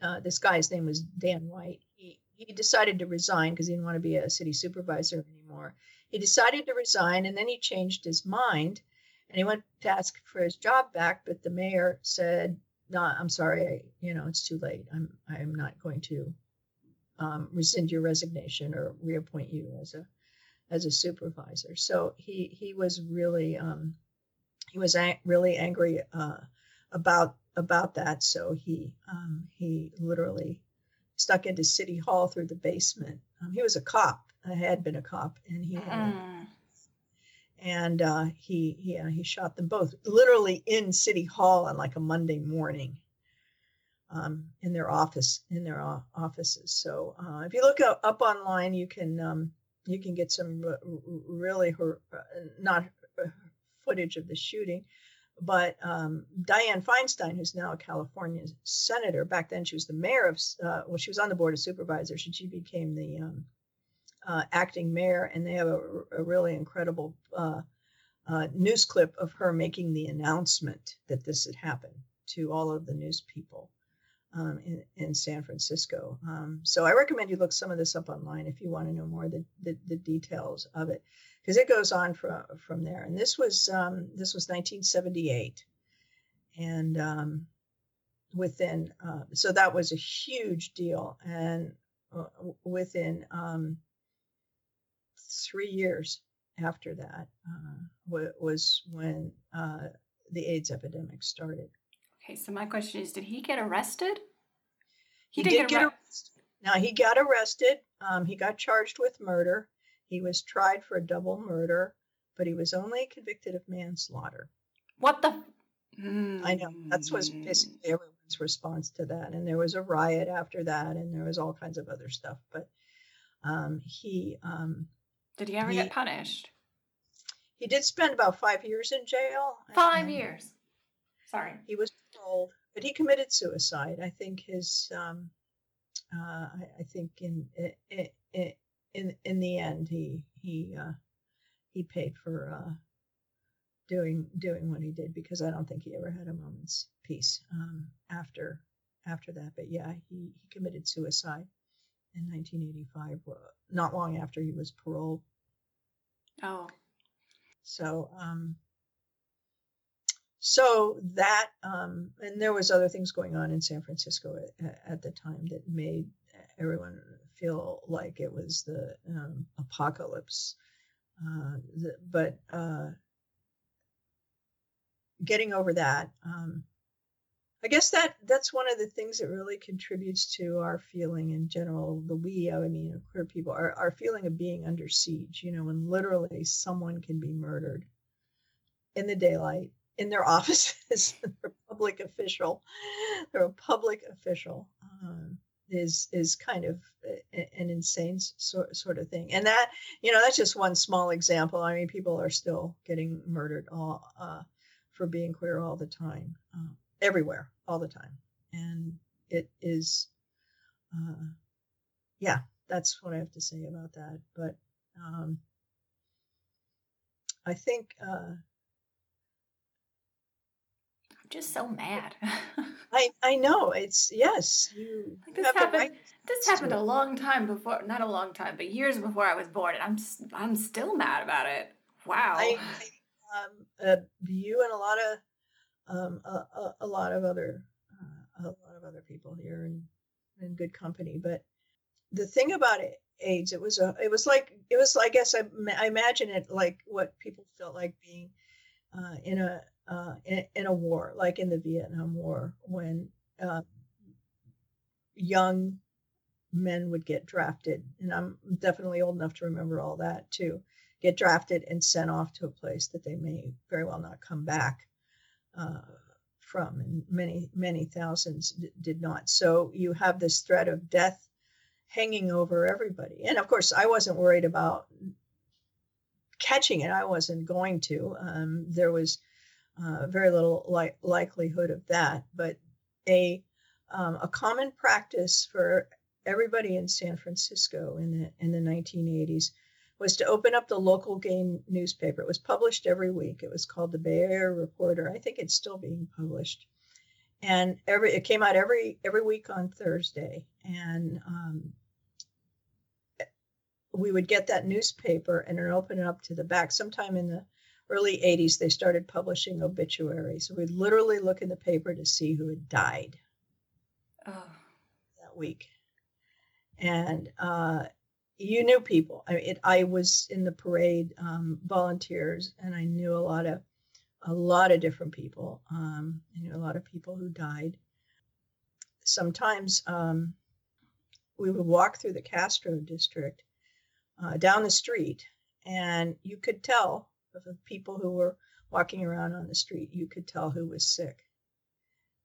uh, this guy's name was Dan White. He, he decided to resign because he didn't want to be a city supervisor anymore. He decided to resign and then he changed his mind and he went to ask for his job back. But the mayor said, "No, I'm sorry. I, you know, it's too late. I'm I'm not going to um, rescind your resignation or reappoint you as a as a supervisor. So he he was really um, he was ang- really angry uh, about about that. So he um, he literally stuck into City Hall through the basement. Um, he was a cop. I had been a cop, and he mm. and uh, he he uh, he shot them both literally in City Hall on like a Monday morning. Um, in their office, in their offices. So uh, if you look up, up online, you can um, you can get some really uh, not uh, footage of the shooting but um, Feinstein, who's now a California senator, back then she was the mayor of, uh, well, she was on the board of supervisors, and she became the um, uh, acting mayor. And they have a, a really incredible uh, uh, news clip of her making the announcement that this had happened to all of the news people um, in, in, San Francisco. Um, so I recommend you look some of this up online if you want to know more the, the, the details of it, because it goes on from from there. And this was um, this was 1978, and um, within uh, so that was a huge deal. And uh, within um, three years after that uh, was when uh, the AIDS epidemic started. Okay, so my question is, did he get arrested? He, he did get, get arrested. Now he got arrested. Um, he got charged with murder. He was tried for a double murder, but he was only convicted of manslaughter. What the? I know. That's was basically hmm. everyone's response to that. And there was a riot after that, and there was all kinds of other stuff. But um, he. Um, did he ever he, get punished? He did spend about five years in jail. Five years. Sorry. He was paroled, but he committed suicide. I think his, um, uh, I, I, think in, in in in the end, he he uh, he paid for uh, doing doing what he did because I don't think he ever had a moment's peace um, after after that, but yeah, he, he committed suicide in 1985, not long after he was paroled. Oh. So, um, so that, um, and there was other things going on in San Francisco at, at the time that made everyone feel like it was the um, apocalypse. Uh, the, but uh, getting over that, um, I guess that that's one of the things that really contributes to our feeling in general. The we, I mean, queer people, our, our feeling of being under siege. You know, when literally someone can be murdered in the daylight in their offices. a public official. A public official. Um, is is kind of an insane sort sort of thing, and that you know that's just one small example. I mean, people are still getting murdered all uh, for being queer all the time. Uh, everywhere all the time. And it is, uh, yeah, that's what I have to say about that. But um, I think. Just so mad. I I know it's yes you. Like this happened. Right this happened a long time before, not a long time, but years before I was born, and I'm I'm still mad about it. Wow. I, I um, uh, you and a lot of um, a, a, a, lot of other uh, a lot of other people here and in good company. But the thing about it, AIDS, it was a it was like it was I guess I, I imagine it like what people felt like being uh, in a uh, in, in, a war, like in the Vietnam War, when uh, young men would get drafted, and I'm definitely old enough to remember all that too. Get drafted and sent off to a place that they may very well not come back uh, from, and many, many thousands d- did not. So you have this threat of death hanging over everybody. And of course, I wasn't worried about catching it. I wasn't going to. Um, there was uh, very little li- likelihood of that. But a um, a common practice for everybody in San Francisco in the in the 1980s was to open up the local gay newspaper. It was published every week. It was called the Bay Area Reporter. I think it's still being published, and every it came out every every week on Thursday. And um, we would get that newspaper and open it up to the back. Sometime in the early 80s, they started publishing obituaries. We'd literally look in the paper to see who had died oh. that week. And uh, you knew people. I it, I was in the parade um, volunteers, and I knew a lot of a lot of different people. Um, I knew a lot of people who died. Sometimes um, we would walk through the Castro district uh, down the street, and you could tell of the people who were walking around on the street. You could tell who was sick.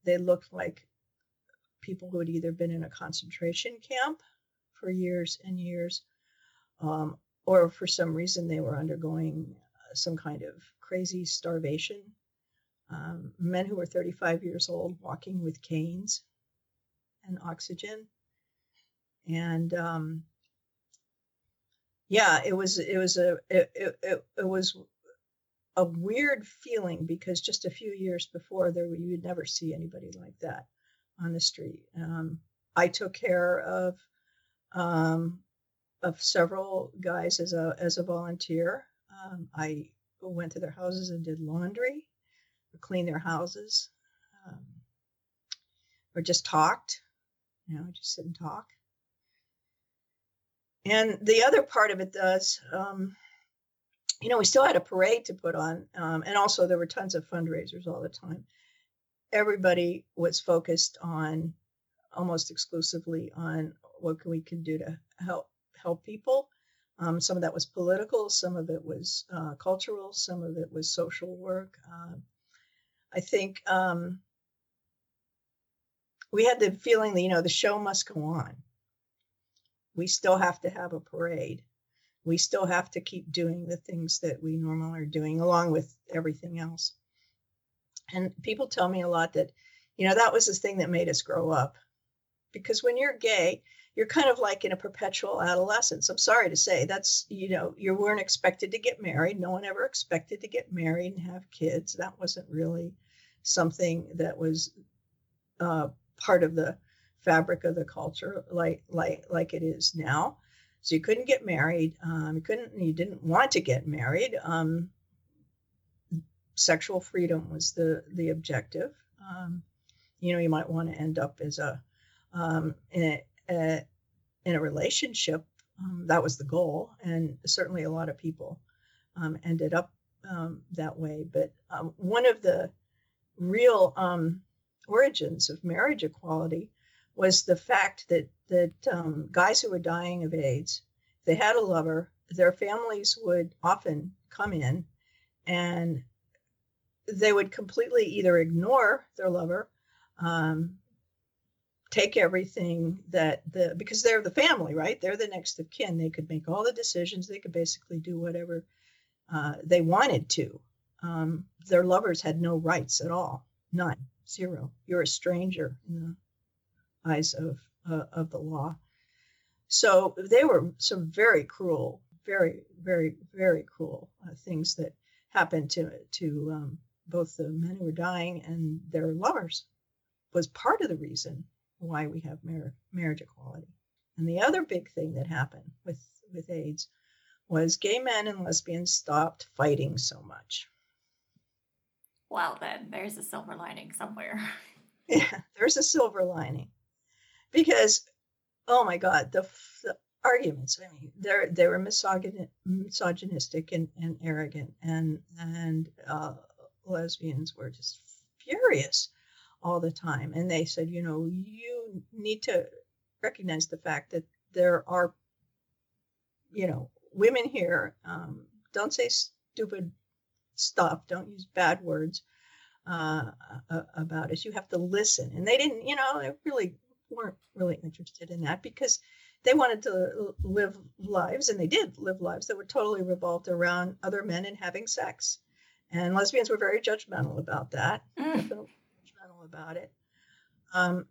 They looked like people who had either been in a concentration camp for years and years, um, or for some reason they were undergoing uh, some kind of crazy starvation. Um, men who were 35 years old walking with canes and oxygen. And um, yeah, it was it was a it, it, it was a weird feeling because just a few years before there you'd never see anybody like that on the street. Um, I took care of um, of several guys as a as a volunteer. Um, I went to their houses and did laundry, or cleaned their houses, um, or just talked. You know, just sit and talk. And the other part of it does, um, you know, we still had a parade to put on, um, and also there were tons of fundraisers all the time. Everybody was focused on almost exclusively on what can we can do to help help people. Um, some of that was political, some of it was uh, cultural, some of it was social work. Uh, I think um, we had the feeling that you know the show must go on. We still have to have a parade. We still have to keep doing the things that we normally are doing, along with everything else. And people tell me a lot that, you know, that was the thing that made us grow up. Because when you're gay, you're kind of like in a perpetual adolescence. I'm sorry to say that's, you know, you weren't expected to get married. No one ever expected to get married and have kids. That wasn't really something that was uh, part of the fabric of the culture like like like it is now. So you couldn't get married. Um, you couldn't. You didn't want to get married. Um, sexual freedom was the the objective. Um, you know, you might want to end up as a um, in a, a, in a relationship. Um, that was the goal, and certainly a lot of people um, ended up um, that way. But um, one of the real um, origins of marriage equality was the fact that that um, guys who were dying of AIDS, they had a lover, their families would often come in, and they would completely either ignore their lover, um, take everything that the because they're the family, right? They're the next of kin. They could make all the decisions. They could basically do whatever uh, they wanted to. Um, their lovers had no rights at all, none, zero. You're a stranger in the eyes of uh, of the law. So they were some very cruel, very, very, very cruel uh, things that happened to to um, both the men who were dying and their lovers. Was part of the reason why we have mar- marriage equality. And the other big thing that happened with with AIDS was gay men and lesbians stopped fighting so much. Well, then there's a silver lining somewhere. Yeah, there's a silver lining because, oh my God, the, the arguments. I mean, they they were misogyn, misogynistic and, and arrogant, and and uh, lesbians were just furious all the time. And they said, you know, you need to recognize the fact that there are, you know, women here. Um, don't say stupid stuff. Don't use bad words uh, about us. You have to listen. And they didn't, you know, they really weren't really interested in that because they wanted to live lives, and they did live lives that were totally revolved around other men and having sex. And lesbians were very judgmental about that, mm. definitely judgmental about it. Um,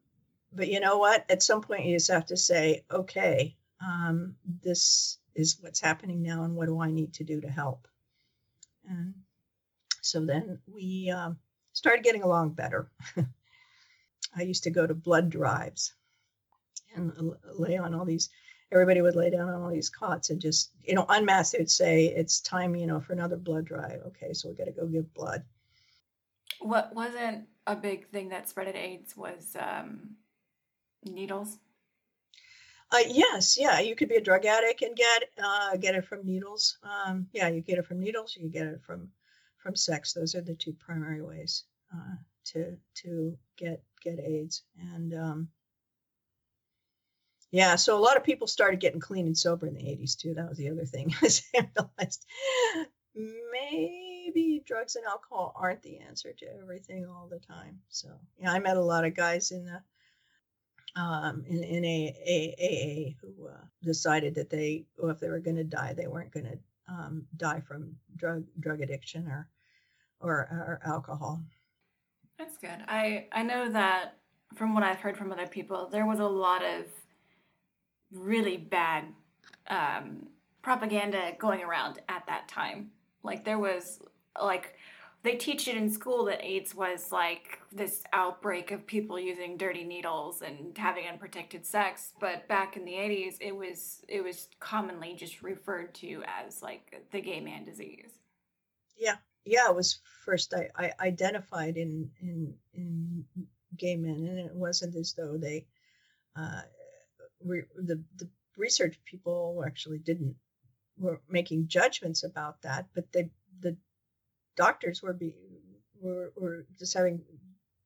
but you know what? At some point, you just have to say, okay, um, this is what's happening now, and what do I need to do to help? And so then we um, started getting along better. I used to go to blood drives and lay on all these. Everybody would lay down on all these cots and just, you know, unmasked. They'd say, "It's time, you know, for another blood drive." Okay, so we got to go give blood. What wasn't a big thing that spread AIDS was um, needles. Uh, yes, yeah, you could be a drug addict and get uh, get it from needles. Um, yeah, you get it from needles. You get it from from sex. Those are the two primary ways uh, to to get get AIDS. And um, yeah, so a lot of people started getting clean and sober in the 80s too. That was the other thing. I realized maybe drugs and alcohol aren't the answer to everything all the time. So yeah, I met a lot of guys in the um, in, in a, a, a who uh, decided that they, well, if they were going to die, they weren't going to um, die from drug drug addiction or, or or alcohol. That's good. I I know that from what I've heard from other people, there was a lot of really bad um, propaganda going around at that time. Like there was like they teach it in school that AIDS was like this outbreak of people using dirty needles and having unprotected sex, but back in the 80s it was it was commonly just referred to as like the gay man disease. Yeah. Yeah, it was first I, I identified in in in gay men and it wasn't as though they uh re, the the research people actually didn't were making judgments about that, but they the doctors were be were, were just having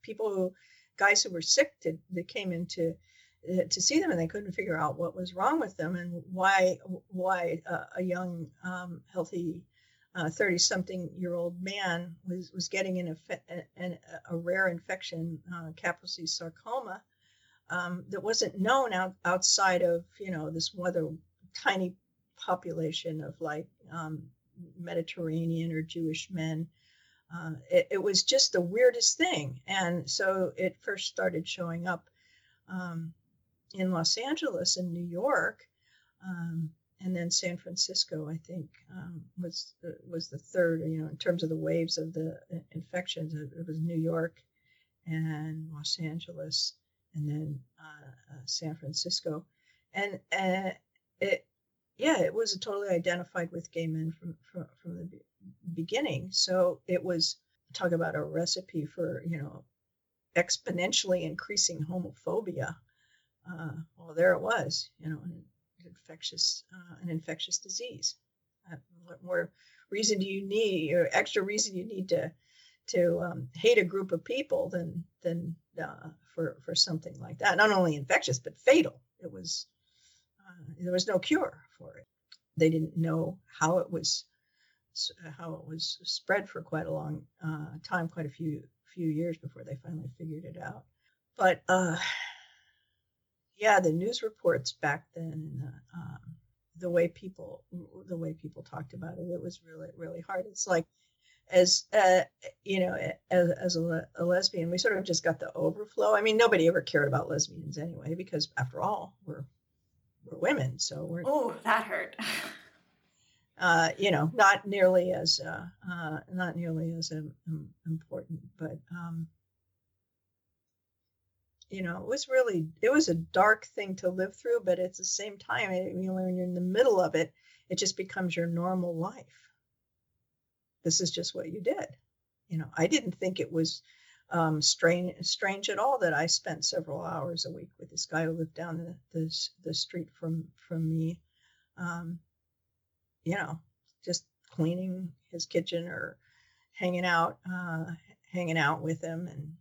people who guys who were sick to, that came in to uh, to see them and they couldn't figure out what was wrong with them and why why a young um, healthy 30 uh, something year old man was was getting an, an a rare infection uh, sarcoma um, that wasn't known out, outside of you know this other tiny population of like um, Mediterranean or Jewish men. Uh, it, it, was just the weirdest thing. And so it first started showing up um, in Los Angeles and New York. Um, and then San Francisco, I think, um, was the, was the third. You know, in terms of the waves of the uh, infections, it was New York and Los Angeles, and then uh, uh, San Francisco, and uh, it yeah it was totally identified with gay men from from, from the beginning. So it was talk about a recipe for you know exponentially increasing homophobia. Uh, well, there it was, you know, infectious uh, an infectious disease. Uh, what more reason do you need, or extra reason you need to to um, hate a group of people than than uh, for for something like that? Not only infectious but fatal. It was uh, there was no cure for it. They didn't know how it was how it was spread for quite a long uh, time, quite a few few years before they finally figured it out. But uh, yeah, the news reports back then, and the, um, the way people the way people talked about it, it was really really hard. It's like as uh, you know, as, as a, a, lesbian, we sort of just got the overflow. I mean, nobody ever cared about lesbians anyway, because after all, we're we're women, so we're. Oh, that hurt. uh, you know, not nearly as uh, uh, not nearly as um, important, but um, you know, it was really it was a dark thing to live through. But at the same time, it, you know, when you're in the middle of it, it just becomes your normal life. This is just what you did. You know, I didn't think it was um, strange strange at all that I spent several hours a week with this guy who lived down the the, the street from from me. Um, you know, just cleaning his kitchen or hanging out, uh, hanging out with him. And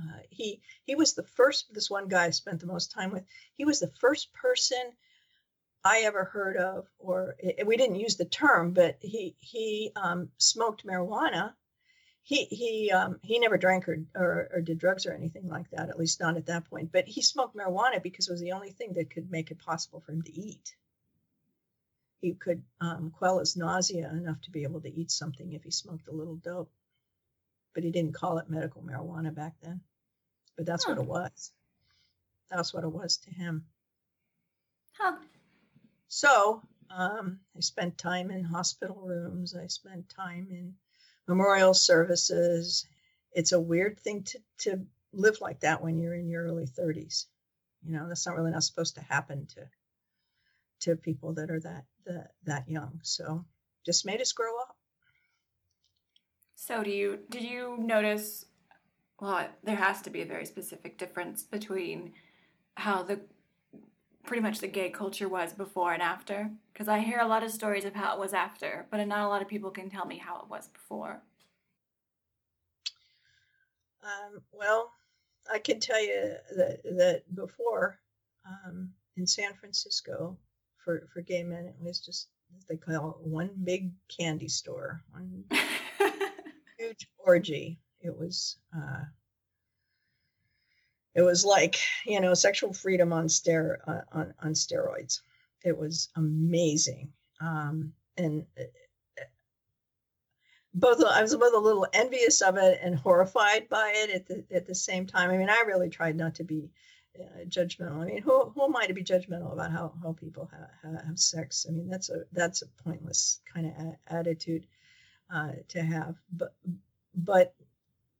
uh, he he was the first. This one guy I spent the most time with. He was the first person I ever heard of, or it, we didn't use the term, but he he um, smoked marijuana. He he um, he never drank or, or, or did drugs or anything like that. At least not at that point. But he smoked marijuana because it was the only thing that could make it possible for him to eat he could um, quell his nausea enough to be able to eat something if he smoked a little dope. But he didn't call it medical marijuana back then. But that's huh. what it was. That's what it was to him. Huh. So um, I spent time in hospital rooms. I spent time in memorial services. It's a weird thing to, to live like that when you're in your early 30s. You know, that's not really not supposed to happen to to people that are that that, that young. So just made us grow up. So do you did you notice well there has to be a very specific difference between how the pretty much the gay culture was before and after because I hear a lot of stories of how it was after, but not a lot of people can tell me how it was before. Um, well, I can tell you that that before um, in San Francisco, for for gay men. It was just they call it one big candy store, one huge orgy. It was uh, it was like you know sexual freedom on stero uh, on on steroids. It was amazing, um, and uh, both I was both a little envious of it and horrified by it at the at the same time. I mean, I really tried not to be uh, judgmental. I mean, who, who am I to be judgmental about how, how people have, have sex? I mean, that's a that's a pointless kind of a- attitude uh, to have. But but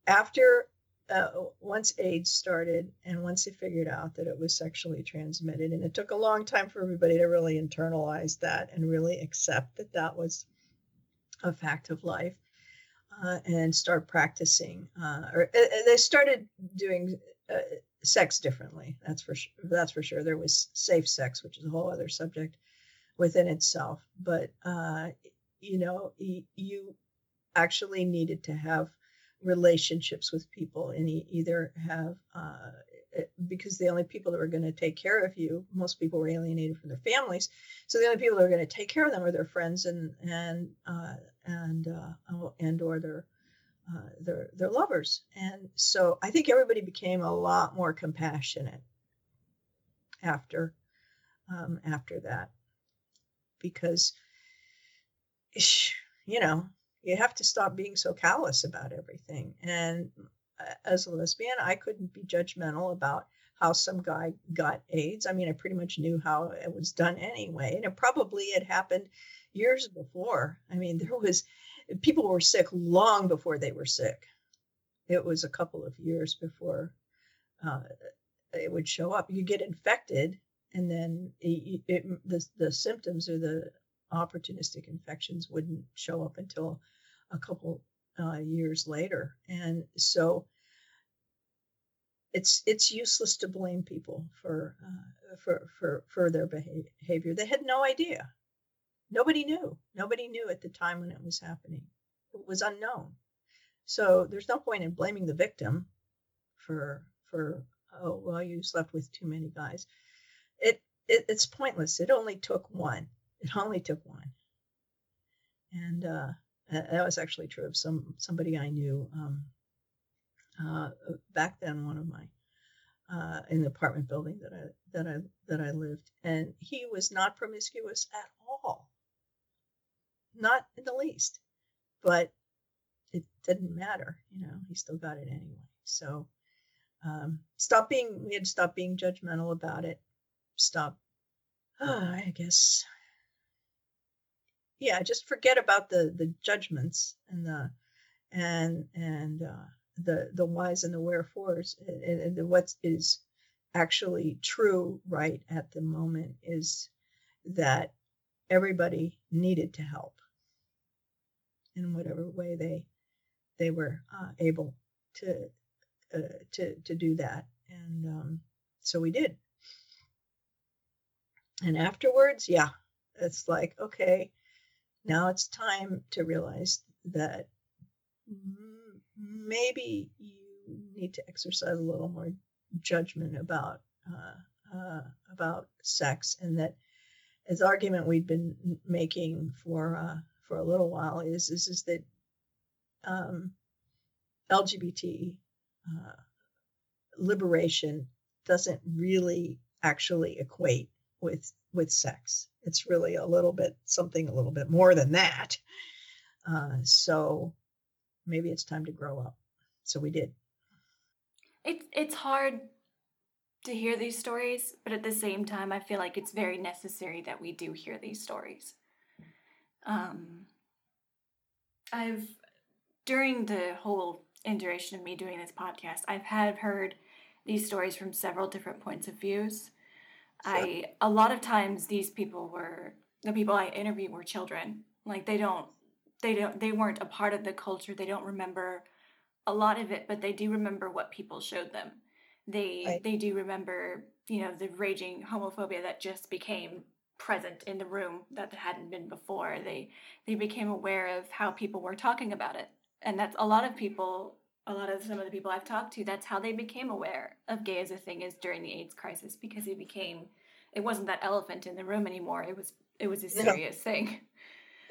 after uh, once AIDS started, and once they figured out that it was sexually transmitted, and it took a long time for everybody to really internalize that and really accept that that was a fact of life. Uh, and start practicing, uh, or uh, they started doing uh, sex differently. That's for sure. That's for sure. There was safe sex, which is a whole other subject within itself. But uh, you know, you actually needed to have relationships with people, and either have uh, because the only people that were going to take care of you, most people were alienated from their families, so the only people that were going to take care of them are their friends and and uh, and uh, and or their uh, their their lovers, and so I think everybody became a lot more compassionate after um, after that because you know you have to stop being so callous about everything. And uh, as a lesbian, I couldn't be judgmental about how some guy got AIDS. I mean, I pretty much knew how it was done anyway, and it probably had happened years before. I mean, there was people were sick long before they were sick. It was a couple of years before uh, it would show up. You get infected, and then it, it, the the symptoms or the opportunistic infections wouldn't show up until a couple uh, years later, and so it's it's useless to blame people for uh, for for for their behavior. They had no idea. Nobody knew. Nobody knew at the time when it was happening. It was unknown. So there's no point in blaming the victim for for oh well you slept with too many guys. It, it it's pointless. It only took one. It only took one. And uh, that was actually true of some somebody I knew. Um, uh, back then one of my uh, in the apartment building that I that I that I lived, and he was not promiscuous at all, not in the least. But it didn't matter, you know. He still got it anyway. So um, stop being we had to stop being judgmental about it. Stop. I guess. Yeah, just forget about the the judgments and the and and uh, the the whys and the wherefores and, and what is actually true right at the moment is that everybody needed to help in whatever way they they were uh, able to uh, to to do that. And um, so we did. And afterwards yeah it's like okay now it's time to realize that maybe you need to exercise a little more judgment about uh, uh, about sex, and that as argument we've been making for uh, for a little while is is, is that um, LGBT uh, liberation doesn't really actually equate with with sex. It's really a little bit something a little bit more than that. Uh, so maybe it's time to grow up. So we did. It's it's hard to hear these stories, but at the same time, I feel like it's very necessary that we do hear these stories. Um, I've during the whole duration of me doing this podcast, I've had heard these stories from several different points of views. I a lot of times these people were the people I interviewed were children. Like they don't they don't they weren't a part of the culture. They don't remember a lot of it but they do remember what people showed them. They right. they do remember you know the raging homophobia that just became present in the room that hadn't been before. They they became aware of how people were talking about it. And that's a lot of people a lot of some of the people i've talked to that's how they became aware of gay as a thing is during the aids crisis because it became it wasn't that elephant in the room anymore it was it was a serious yeah. thing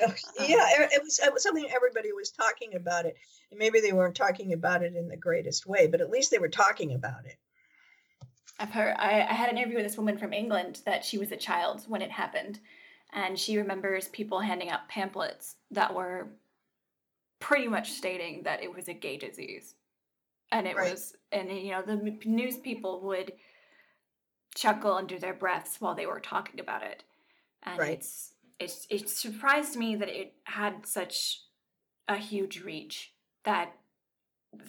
yeah, it was, it was something everybody was talking about it. And maybe they weren't talking about it in the greatest way, but at least they were talking about it. I've heard, I, I had an interview with this woman from England that she was a child when it happened. And she remembers people handing out pamphlets that were pretty much stating that it was a gay disease. And it right. was, and you know, the news people would chuckle under their breaths while they were talking about it. And right. it's, it, it surprised me that it had such a huge reach that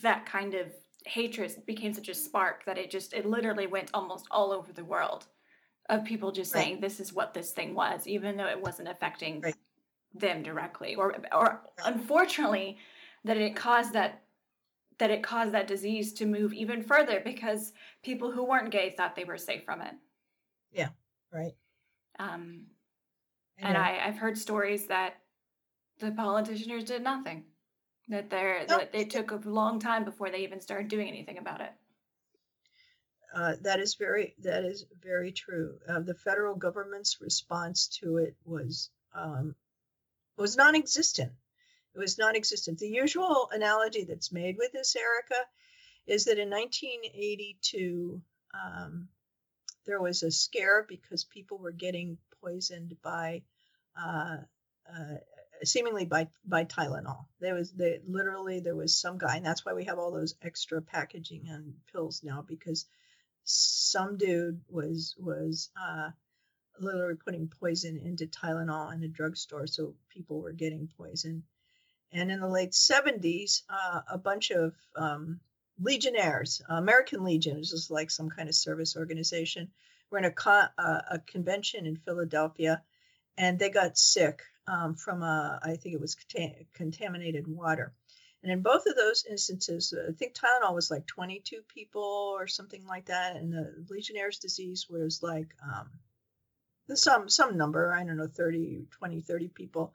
that kind of hatred became such a spark that it just it literally went almost all over the world of people just right. saying this is what this thing was even though it wasn't affecting right. Them directly or or unfortunately that it caused that that it caused that disease to move even further because people who weren't gay thought they were safe from it yeah right um and I, I've heard stories that the politicians did nothing. That they're no. that it took a long time before they even started doing anything about it. Uh, that is very that is very true. Uh, the federal government's response to it was um, was non-existent. It was non-existent. The usual analogy that's made with this, Erica, is that in 1982 um, there was a scare because people were getting poisoned by uh, uh, seemingly by by Tylenol. There was they literally there was some guy, and that's why we have all those extra packaging and pills now because some dude was was uh, literally putting poison into Tylenol in a drugstore, so people were getting poison. And in the late 70s, uh, a bunch of um, Legionnaires, American Legion is like some kind of service organization. We're in a, uh, a convention in Philadelphia, and they got sick um, from a, I think it was cont- contaminated water. And in both of those instances, uh, I think Tylenol was like 22 people or something like that, and the Legionnaire's disease was like um, some some number, I don't know, 30, 20, 30 people,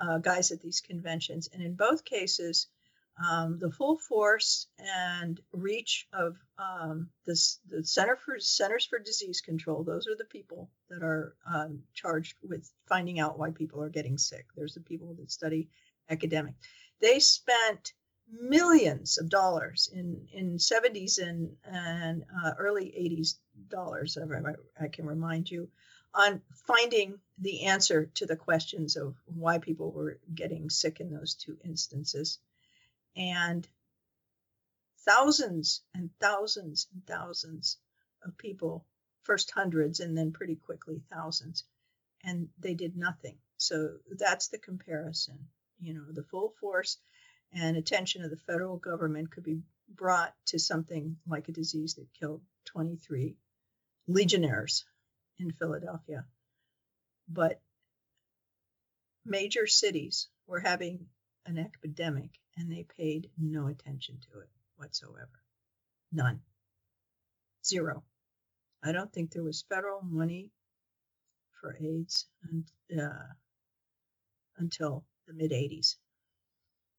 uh, guys at these conventions. And in both cases, um, the full force and reach of um, this, the Center for Centers for Disease Control. Those are the people that are um, charged with finding out why people are getting sick. There's the people that study academic. They spent millions of dollars in in 70s and and uh, early 80s dollars. If I, I can remind you on finding the answer to the questions of why people were getting sick in those two instances. And thousands and thousands and thousands of people first hundreds and then pretty quickly thousands and they did nothing. So that's the comparison you know the full force and attention of the federal government could be brought to something like a disease that killed 23 legionnaires in Philadelphia. But major cities were having an epidemic and they paid no attention to it whatsoever. None. Zero. I don't think there was federal money for AIDS and, uh, until the mid 80s.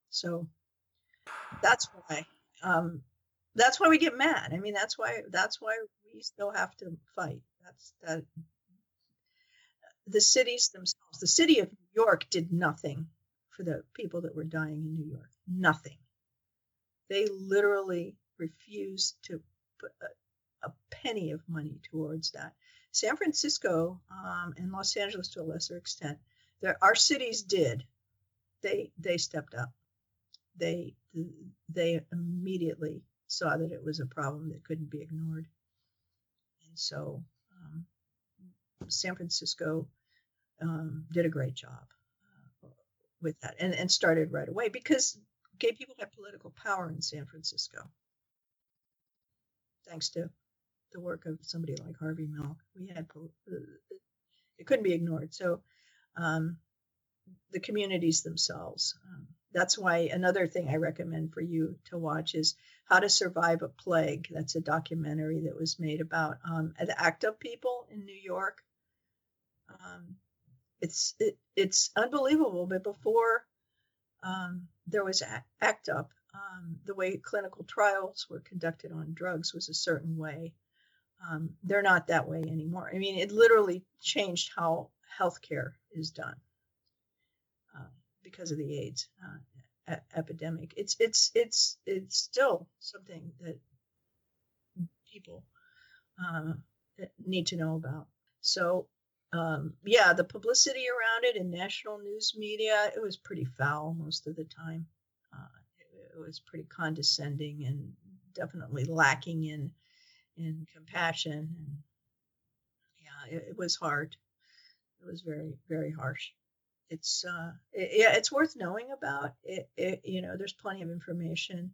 So that's why um, that's why we get mad. I mean, that's why that's why we still have to fight. That's that. The cities themselves, the city of New York did nothing for the people that were dying in New York. Nothing. They literally refused to put a, a penny of money towards that. San Francisco um, and Los Angeles, to a lesser extent, there our cities did. They they stepped up. They they immediately saw that it was a problem that couldn't be ignored, and so San Francisco um, did a great job uh, with that and, and started right away because gay people had political power in San Francisco. Thanks to the work of somebody like Harvey Milk, we had uh, it couldn't be ignored. So um, the communities themselves. Um, that's why another thing I recommend for you to watch is How to Survive a Plague. That's a documentary that was made about um, the ACT UP people in New York. Um, it's it, it's unbelievable, but before um, there was ACT UP, um, the way clinical trials were conducted on drugs was a certain way. Um, they're not that way anymore. I mean, it literally changed how healthcare is done because of the AIDS uh, epidemic. It's it's it's it's still something that people uh, need to know about. So um, yeah, the publicity around it in national news media, it was pretty foul most of the time. Uh, it, it, was pretty condescending and definitely lacking in in compassion. And yeah, it, it was hard. It was very very harsh. It's uh, it, yeah, it's worth knowing about. It, it you know, there's plenty of information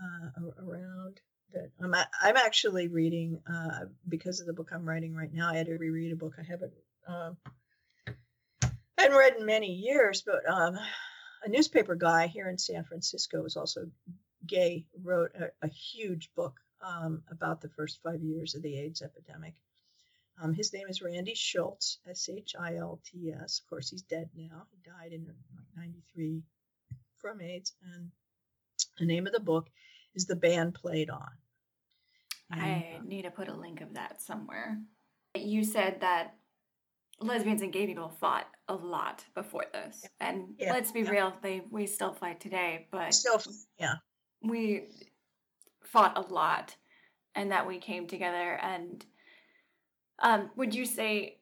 uh, around that I'm I'm actually reading uh, because of the book I'm writing right now. I had to reread a book I haven't I hadn't read in many years, but um, a newspaper guy here in San Francisco was also gay. Wrote a, a huge book um, about the first five years of the AIDS epidemic. Um, his name is Randy Shilts, S H I L T S. Of course, he's dead now. He died in like '93 from AIDS, and the name of the book is The Band Played On. And, I uh, need to put a link of that somewhere. You said that lesbians and gay people fought a lot before this, and yeah. let's be yeah. real, they we still fight today. But still, yeah, we fought a lot, and that we came together. And um, would you say?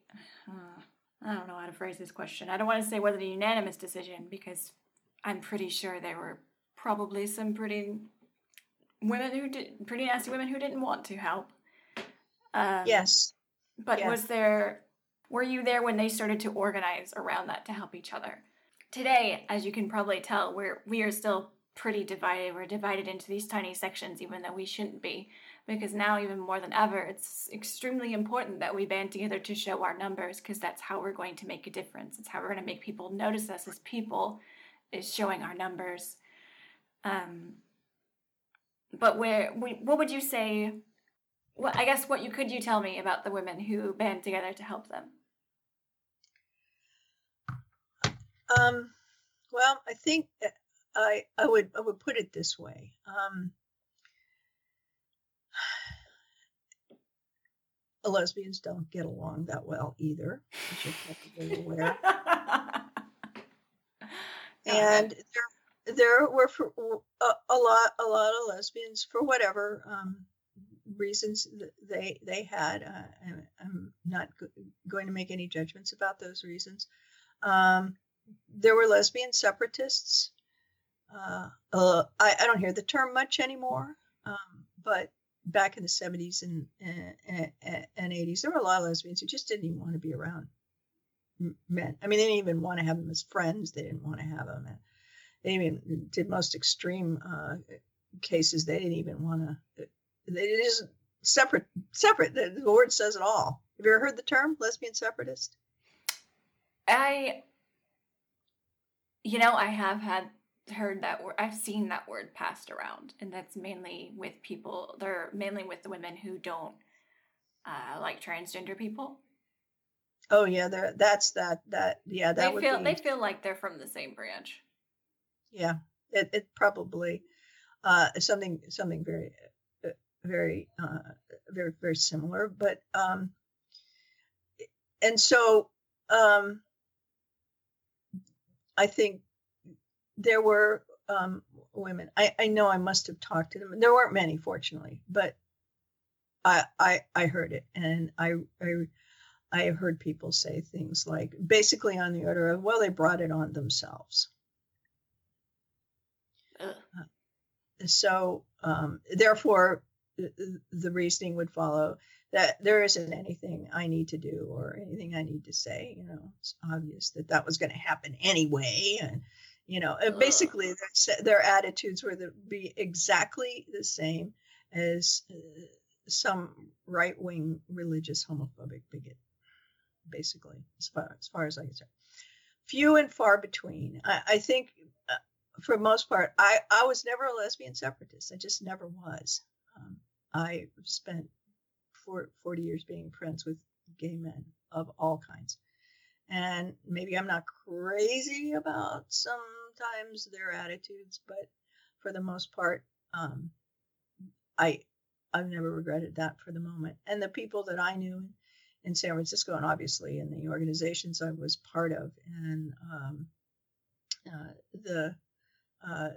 Uh, I don't know how to phrase this question. I don't want to say whether a unanimous decision because I'm pretty sure there were probably some pretty women who did pretty nasty women who didn't want to help. Um, yes. But was there were you there when they started to organize around that to help each other? Today, as you can probably tell, we're we are still pretty divided. We're divided into these tiny sections, even though we shouldn't be. Because now, even more than ever, it's extremely important that we band together to show our numbers because that's how we're going to make a difference. It's how we're going to make people notice us as people, is showing our numbers. Um, but where, we, what would you say? Well, I guess what you could you tell me about the women who band together to help them? Um, well, I think uh, I I would I would put it this way. Um, lesbians don't get along that well either, as you're probably aware. and there there were for, a, a, lot a lot of lesbians for whatever um, reasons they they had. Uh, I'm not going to make any judgments about those reasons. Um, there were lesbian separatists uh, uh, I, I, don't hear the term much anymore, um, but back in the 70s and, and, and, 80s, there were a lot of lesbians who just didn't even want to be around men. I mean, they didn't even want to have them as friends. They didn't want to have them. They even did most extreme uh, cases. They didn't even want to. It is separate. Separate. The, the word says it all. Have you ever heard the term lesbian separatist? I, you know, I have had heard that word i've seen that word passed around and that's mainly with people they're mainly with the women who don't uh, like transgender people. Oh yeah there that's that that yeah that they feel be, they feel like they're from the same branch. Yeah it, it probably uh something something very uh, very uh very very similar but um and so um i think there were um, women. I, I know I must have talked to them. There weren't many, fortunately, but I I, I heard it, and I, I I heard people say things like basically on the order of, well, they brought it on themselves. Uh, so um, therefore, the reasoning would follow that there isn't anything I need to do or anything I need to say. You know, it's obvious that that was going to happen anyway, and you know and basically their, their attitudes were to be exactly the same as uh, some right-wing religious homophobic bigot basically as far as, far as i can tell few and far between. I, I think uh, for most part I, I was never a lesbian separatist. I just never was. Um, i spent four, 40 years being friends with gay men of all kinds and maybe i'm not crazy about sometimes their attitudes, but for the most part, um, I I've never regretted that for the moment. And the people that I knew in San Francisco, and obviously in the organizations I was part of, and um, uh, the uh,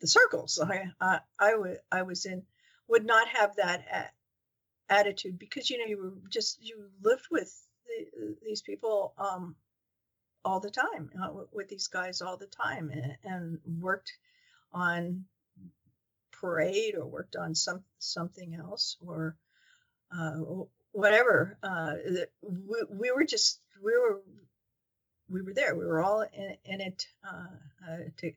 the circles I I, I, w- I was in, would not have that attitude because you know you were just you lived with the, these people um, all the time uh, with these guys all the time and, and, worked on parade or worked on some something else or uh, whatever uh, we, we, were just we were we were there. We were all in, in it uh, uh, to,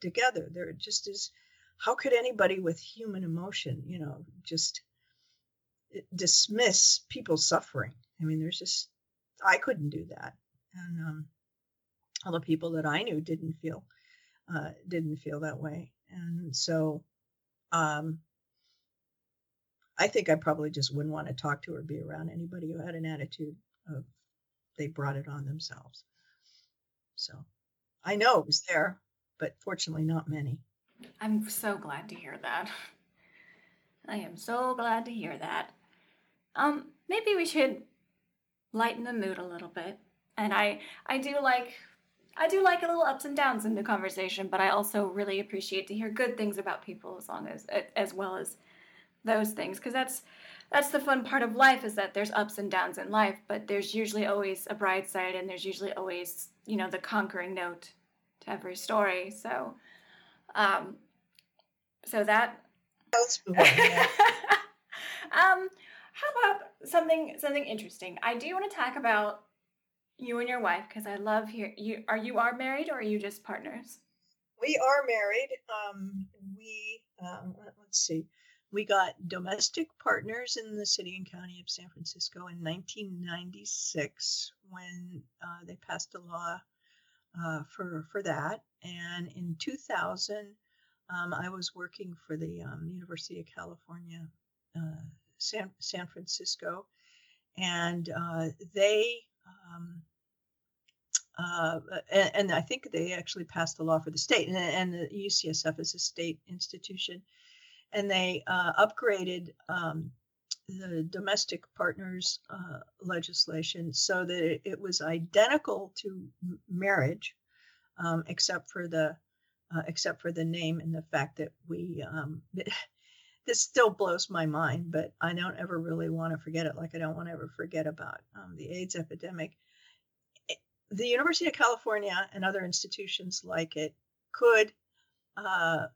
together. There just is how could anybody with human emotion you know just eh, dismiss people's suffering i mean there's just i couldn't do that and um, all the people that I knew didn't feel uh, didn't feel that way, and so um, I think I probably just wouldn't want to talk to or be around anybody who had an attitude of they brought it on themselves. So I know it was there, but fortunately, not many. I'm so glad to hear that. I am so glad to hear that. Um, maybe we should lighten the mood a little bit. And I I do like I do like a little ups and downs in the conversation, but I also really appreciate to hear good things about people as long as as well as those things. Because that's that's the fun part of life is that there's ups and downs in life, but there's usually always a bright side and there's usually always, you know, the conquering note to every story. So um so that um how about something something interesting? I do want to talk about you and your wife, because I love here. You are you are married or are you just partners? we are married. Um, we um, let's see, we got domestic partners in the city and county of San Francisco in 1996 when uh, they passed a law uh, for for that, and in 2000, um, I was working for the um, University of California, uh, San San Francisco, and uh, they. Um, uh, and, and, I think they actually passed the law for the state, and, and the UCSF is a state institution, and they uh, upgraded um, the domestic partners uh, legislation so that it, was identical to marriage, um, except for the uh, except for the name and the fact that we. Um, this still blows my mind, but I don't ever really want to forget it. Like I don't want to ever forget about um, the AIDS epidemic the University of California and other institutions like it could uh,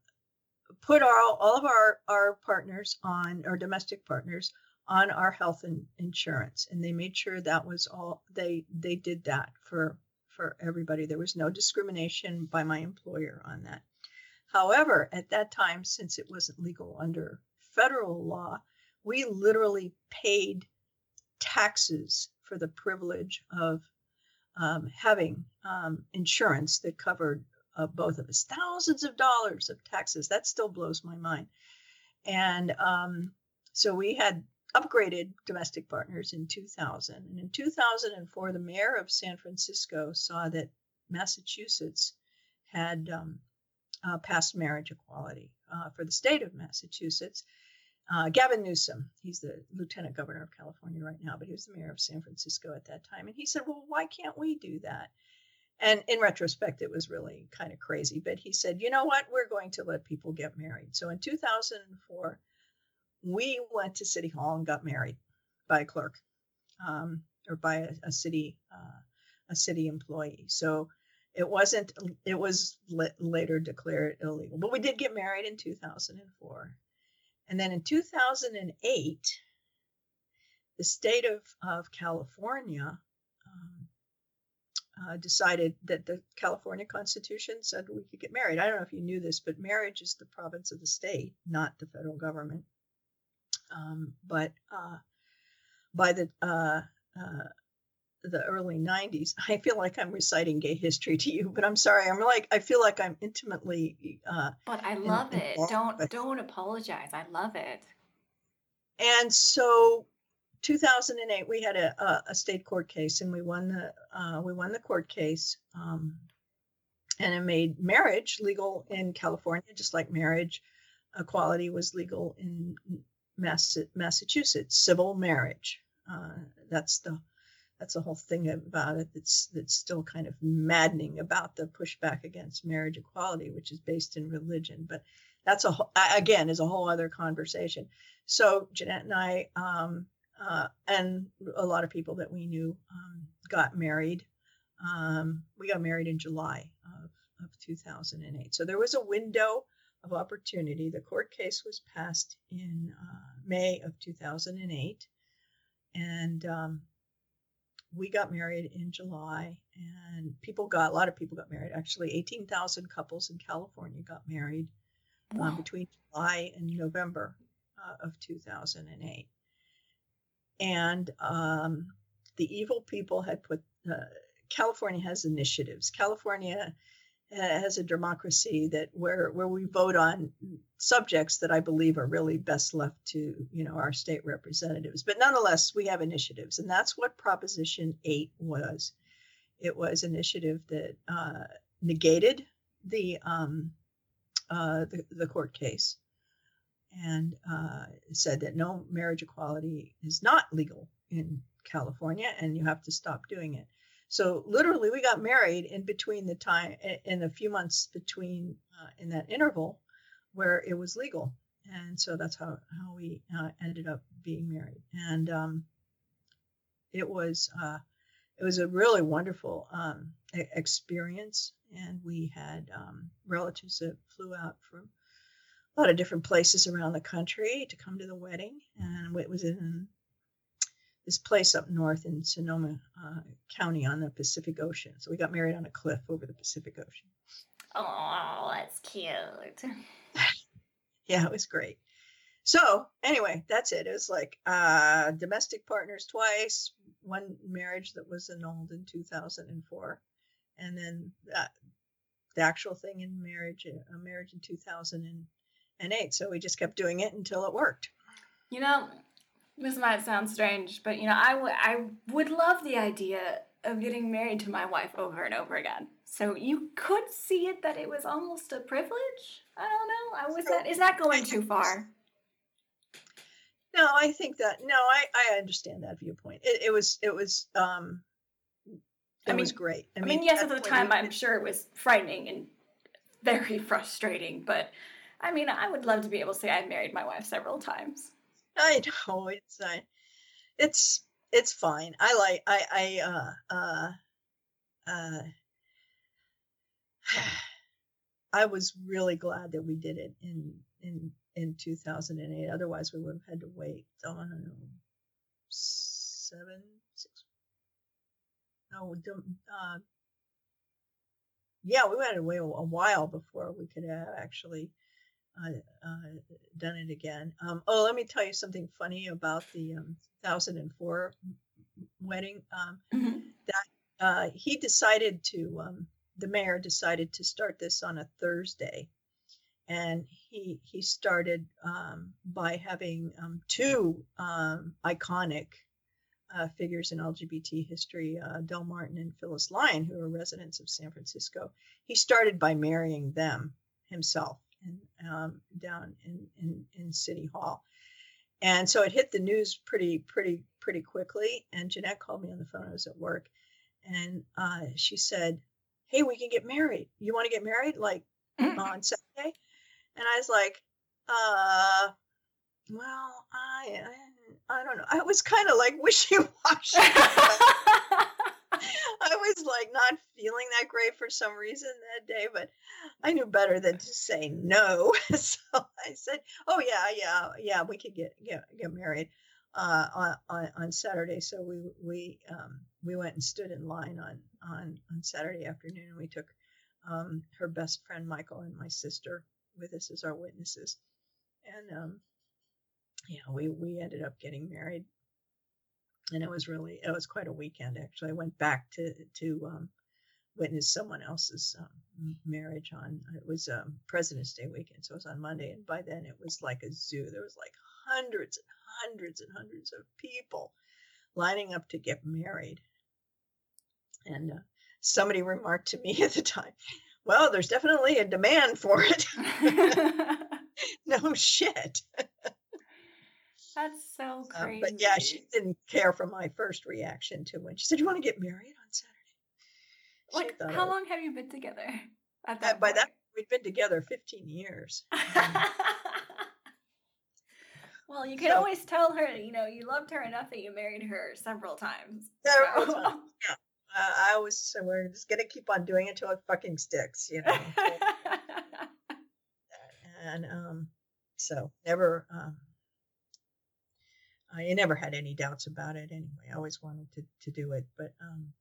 put our, all of our, our partners on, our domestic partners, on our health insurance. And they made sure that was all, they, they did that for, for everybody. There was no discrimination by my employer on that. However, at that time, since it wasn't legal under federal law, we literally paid taxes for the privilege of um, having um, insurance that covered uh, both of us. Thousands of dollars of taxes. That still blows my mind. And um, so we had upgraded domestic partners in 2000. And in 2004, the mayor of San Francisco saw that Massachusetts had um, uh, passed marriage equality uh, for the state of Massachusetts uh, Gavin Newsom, he's the lieutenant governor of California right now, but he was the mayor of San Francisco at that time. And he said, Well, why can't we do that? And in retrospect, it was really kind of crazy. But he said, You know what? We're going to let people get married. So in 2004, we went to City Hall and got married by a clerk um, or by a, a city uh, a city employee. So it wasn't. It was later declared illegal, but we did get married in 2004. And then in 2008, the state of, of California um, uh, decided that the California Constitution said we could get married. I don't know if you knew this, but marriage is the province of the state, not the federal government. Um, but uh, by the uh, uh the early 90s i feel like i'm reciting gay history to you but i'm sorry i'm like i feel like i'm intimately uh but i love in, it don't don't apologize. I love it. And so 2008 we had a, a, state court case and we won the uh, we won the court case um, and it made marriage legal in california just like marriage equality was legal in Mass- massachusetts civil marriage uh, that's the that's the whole thing about it that's that's still kind of maddening about the pushback against marriage equality, which is based in religion. But that's a whole, again is a whole other conversation. So Jeanette and I um, uh, and a lot of people that we knew um, got married. Um, we got married in July of, of 2008. So there was a window of opportunity. The court case was passed in uh, May of 2008, and um, we got married in July, and people got a lot of people got married. Actually, eighteen thousand couples in California got married uh, wow. uh, between July and November uh, of two thousand and eight. And um, the evil people had put. Uh, California has initiatives. California has a democracy that where where we vote on subjects that I believe are really best left to you know our state representatives. But nonetheless, we have initiatives, and that's what Proposition Eight was. It was initiative that uh, negated the, um, uh, the the court case and uh, said that no marriage equality is not legal in California, and you have to stop doing it. So literally, we got married in between the time in a few months between uh, in that interval where it was legal, and so that's how how we uh, ended up being married. And um, it was uh, it was a really wonderful um, experience, and we had um, relatives that flew out from a lot of different places around the country to come to the wedding, and it was in this place up north in Sonoma uh, County on the Pacific Ocean. So we got married on a cliff over the Pacific Ocean. oh, that's cute. yeah, it was great. So anyway, that's it. It was like uh, domestic partners twice, one marriage that was annulled in 2004, and then that, the actual thing in marriage, a marriage in 2008. So we just kept doing it until it worked. You know, this might sound strange, but you know, I, w- I would love the idea of getting married to my wife over and over again. So you could see it that it was almost a privilege. I don't know. I was that is that going too far? No, I think that no, I I understand that viewpoint. It, it was it was um it I mean, was great. I mean, yes, at the time I'm sure it was frightening and very frustrating, but I mean, I would love to be able to say I married my wife several times. I know it's uh, it's it's fine. I like I I uh uh uh I was really glad that we did it in in in 2008. Otherwise, we would have had to wait. I don't know, seven, six. No, uh, yeah, we had to wait a, while before we could have actually uh, uh, done it again. Um, oh, let me tell you something funny about the um, 2004 wedding. Um, mm-hmm. That uh, he decided to, um, the mayor decided to start this on a Thursday and he he started um, by having um, two um, iconic uh, figures in LGBT history, uh, Del Martin and Phyllis Lyon, who are residents of San Francisco. He started by marrying them himself in, um, down in, in, in City Hall, and so it hit the news pretty pretty pretty quickly. And Jeanette called me on the phone. I was at work, and uh, she said, "Hey, we can get married. You want to get married like on Saturday?" And I was like, uh, well, I, I, I don't know. I was kind of like wishy washy. I was like not feeling that great for some reason that day, but I knew better than to say no. so I said, "Oh yeah, yeah, yeah, we could get get get married uh, on on Saturday." So we we um, we went and stood in line on on on Saturday afternoon, and we took um, her best friend Michael and my sister with us as our witnesses. And um, yeah, we we ended up getting married, and it was really it was quite a weekend. Actually, I went back to to um, witness someone else's um, marriage on it was um, President's Day weekend, so it was on Monday, and by then it was like a zoo. There was like hundreds and hundreds and hundreds of people lining up to get married, and uh, somebody remarked to me at the time, well, there's definitely a demand for it. no shit. That's so crazy. Um, but yeah, she didn't care for my first reaction to when she said, "You want to get married on Saturday?" Like, how long have you been together? At that by that, we'd been together 15 years. well, you can so, always tell her, you know, you loved her enough that you married her several times. Several so. times. Yeah uh, I always say we're just gonna keep on doing it until it fucking sticks, you know. and um, so never, um, I never had any doubts about it. Anyway, I always wanted to to do it, but um,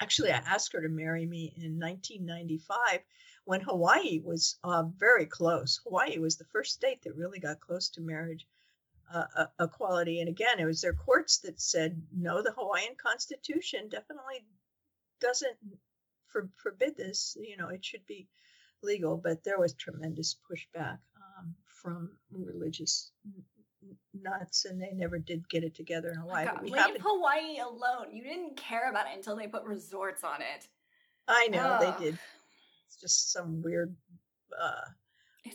actually, I asked her to marry me in 1995 when Hawaii was uh, very close. Hawaii was the first state that really got close to marriage uh, equality. And again, it was their courts that said, no, the Hawaiian Constitution definitely doesn't for, forbid this. You know, it should be legal. But there was tremendous pushback um, from religious nuts, and they never did get it together in Hawaii. Oh leave Hawaii alone. You didn't care about it until they put resorts on it. I know they did. It's just some weird uh,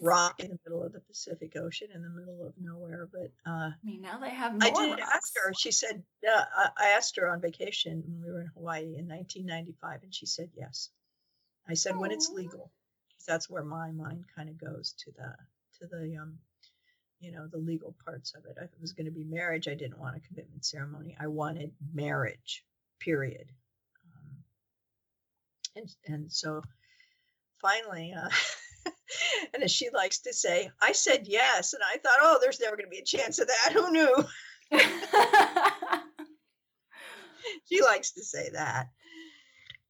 rock in the middle of the Pacific Ocean in the middle of nowhere. But uh, I mean, now they have. I did rocks. ask her. She said uh, I asked her on vacation when we were in Hawaii in 1995, and she said yes. I said Aww. when it's legal, that's where my mind kind of goes to the to the um, you know, the legal parts of it. If it was going to be marriage, I didn't want a commitment ceremony. I wanted marriage. Period. Um, and and so finally. Uh, and as she likes to say, I said yes. And I thought, oh, there's never going to be a chance of that. Who knew? she likes to say that.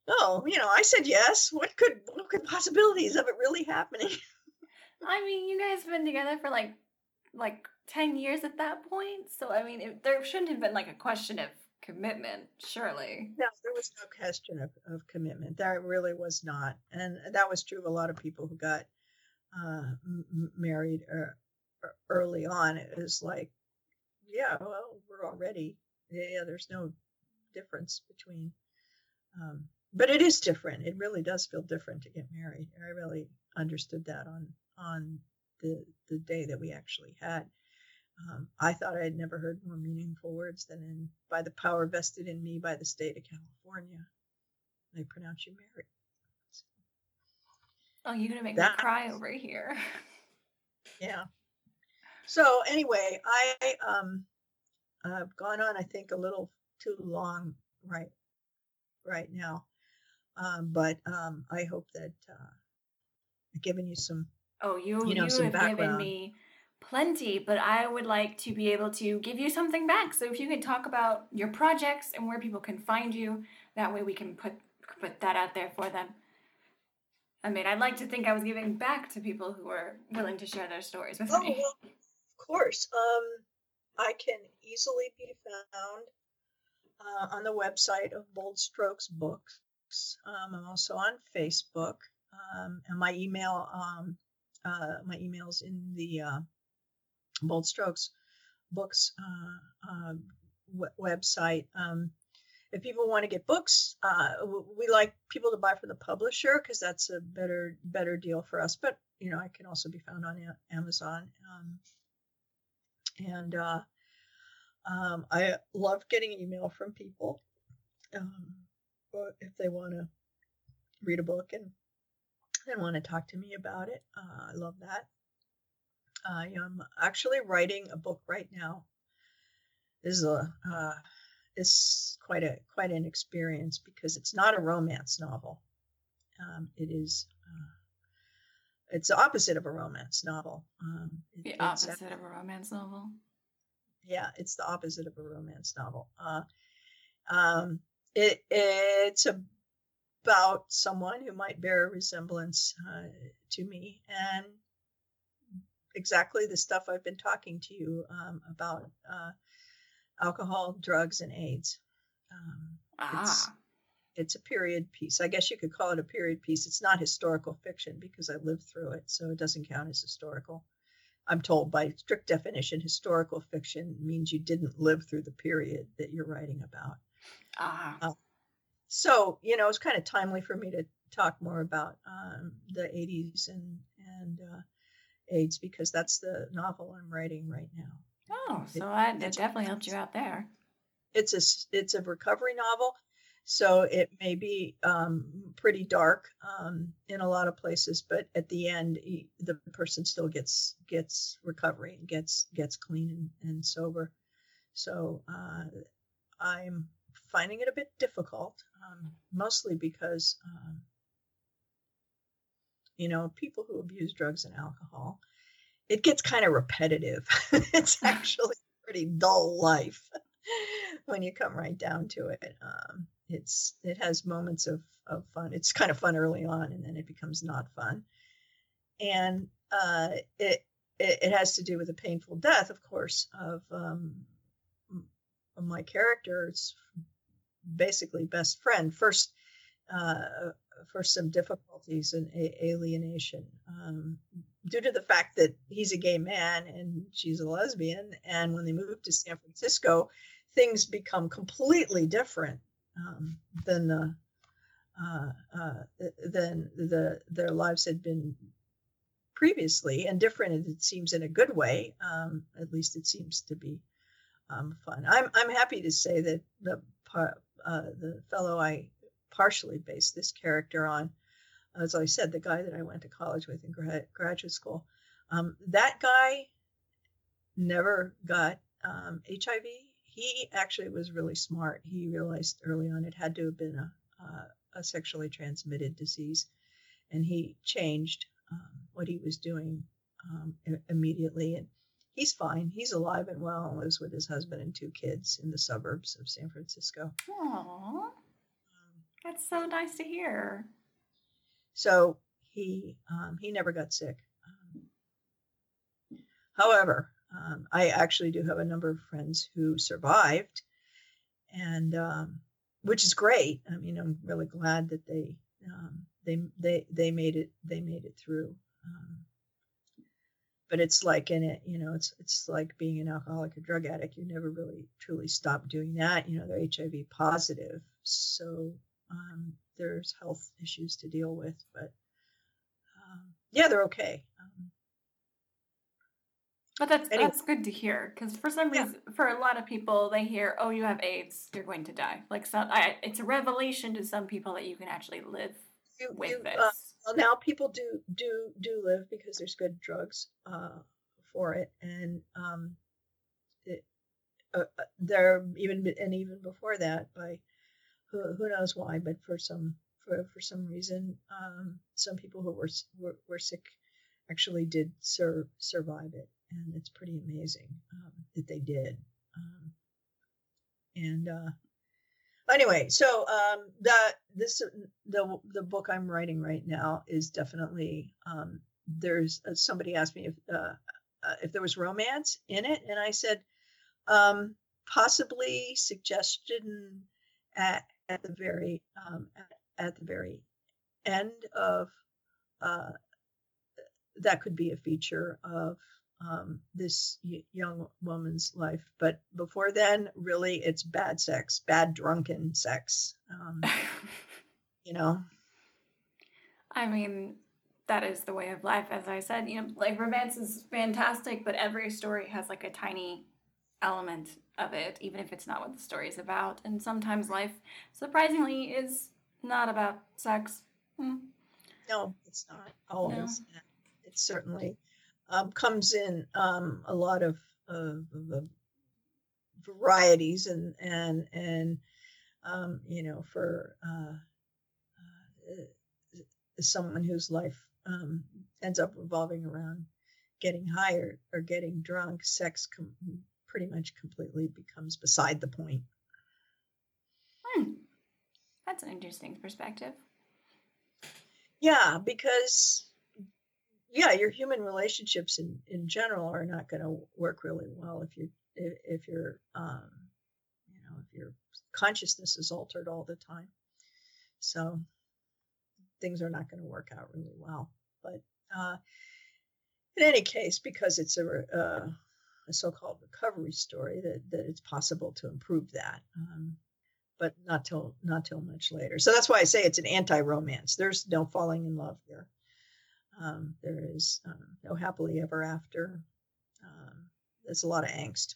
oh, you know, I said yes. What could what could possibilities of it really happening? I mean, you guys have been together for like like 10 years at that point. So I mean, it, there shouldn't have been like a question of commitment, surely. No, there was no question of, of commitment. There really was not. And that was true of a lot of people who got uh, m- married er, early on. It was like, yeah, well, we're already, yeah, there's no difference between. Um, but it is different. It really does feel different to get married. I really understood that on on the the day that we actually had. Um, I thought I had never heard more meaningful words than in by the power vested in me by the state of California. They pronounce you married. So, oh, you're gonna make that, me cry over here. Yeah. So anyway, I um I've gone on I think a little too long right right now. Um, but um, I hope that uh, I've given you some Oh, you you, know, you have background. given me plenty, but I would like to be able to give you something back. So if you could talk about your projects and where people can find you, that way we can put put that out there for them. I mean, I'd like to think I was giving back to people who are willing to share their stories with oh, me. Well, of course. Um, I can easily be found uh, on the website of Bold Strokes Books. Um, I'm also on Facebook, um, and my email um, uh, my emails in the uh, Bold Strokes books uh, um, w- website. Um, if people want to get books, uh, we like people to buy from the publisher because that's a better better deal for us. But you know, I can also be found on Amazon. Um, and uh, um, I love getting email from people um, if they want to read a book and and want to talk to me about it. Uh, I love that. I am actually writing a book right now. This is a uh, is quite a quite an experience because it's not a romance novel. Um, it is uh, it's the opposite of a romance novel. Um, it, the opposite of a romance novel. Yeah, it's the opposite of a romance novel. Uh, um, it it's a about someone who might bear a resemblance uh, to me and exactly the stuff I've been talking to you um, about uh, alcohol, drugs, and AIDS. Um, ah. It's, it's a period piece. I guess you could call it a period piece. It's not historical fiction because I lived through it, so it doesn't count as historical. I'm told by strict definition, historical fiction means you didn't live through the period that you're writing about. Ah. Uh, so you know it's kind of timely for me to talk more about um, the 80s and and uh, AIDS because that's the novel I'm writing right now. Oh, so it, I, it definitely helped you out there. It's a it's a recovery novel, so it may be um, pretty dark um, in a lot of places, but at the end, he, the person still gets gets recovery and gets gets clean and, and sober. So uh, I'm finding it a bit difficult, um, mostly because, um, you know, people who abuse drugs and alcohol, it gets kind of repetitive. it's actually a pretty dull life when you come right down to it. Um, it's it has moments of, of fun. It's kind of fun early on, and then it becomes not fun. And uh, it, it, it has to do with a painful death, of course, of um, my character's basically best friend. First, uh, for some difficulties and alienation um, due to the fact that he's a gay man and she's a lesbian. And when they move to San Francisco, things become completely different um, than the uh, uh, than the their lives had been previously, and different. It seems in a good way. Um, at least it seems to be um, fun. I'm I'm happy to say that the uh, the fellow I partially based this character on, as I said, the guy that I went to college with in gra- graduate school. Um, that guy never got um, HIV. He actually was really smart. He realized early on it had to have been a, uh, a sexually transmitted disease, and he changed um, what he was doing um, immediately. And he's fine. He's alive and well and lives with his husband and two kids in the suburbs of San Francisco. Aww. Um, That's so nice to hear. So he um, he never got sick. Um, however, um, I actually do have a number of friends who survived, and um, which is great. I mean, I'm really glad that they um, they they they made it they made it through. Um, but it's like in it, you know, it's it's like being an alcoholic or drug addict. You never really truly stop doing that. You know, they're HIV positive, so um, there's health issues to deal with. But um, yeah, they're okay. Um, but that's anyway. that's good to hear because for some reason, yeah. for a lot of people, they hear, "Oh, you have AIDS, you're going to die." Like some, I, it's a revelation to some people that you can actually live you, with you, this. Uh, now people do do do live because there's good drugs uh, for it, and um, it, uh, uh there even and even before that, by who, who knows why, but for some for for some reason, um, some people who were, were were sick actually did sur- survive it and it's pretty amazing um, that they did. Um, and uh, anyway, so um, the this the the book I'm writing right now is definitely um, there's uh, somebody asked me if uh, uh, if there was romance in it, and I said um, possibly suggestion at at the very um, at, at the very end of uh, that could be a feature of um, this young woman's life. But before then, really, it's bad sex, bad drunken sex. Um, you know. I mean, that is the way of life. As I said, you know, like romance is fantastic, but every story has like a tiny element of it, even if it's not what the story is about. And sometimes life, surprisingly, is not about sex. Hmm. No, it's not always. No. It's certainly um, comes in um, a lot of, uh, varieties and and and um, you know for uh, uh, someone whose life um, ends up revolving around getting hired or getting drunk, sex com- pretty much completely becomes beside the point. Hmm. That's an interesting perspective. Yeah, because yeah, your human relationships in, in general are not going to work really well if you if, your um, you know if your consciousness is altered all the time. So things are not going to work out really well. But uh, in any case, because it's a, uh, a so-called recovery story, that, that it's possible to improve that. Um, but not till not till much later. So that's why I say it's an anti-romance. There's no falling in love here. Um, there is um, no happily ever after. Um, there's a lot of angst.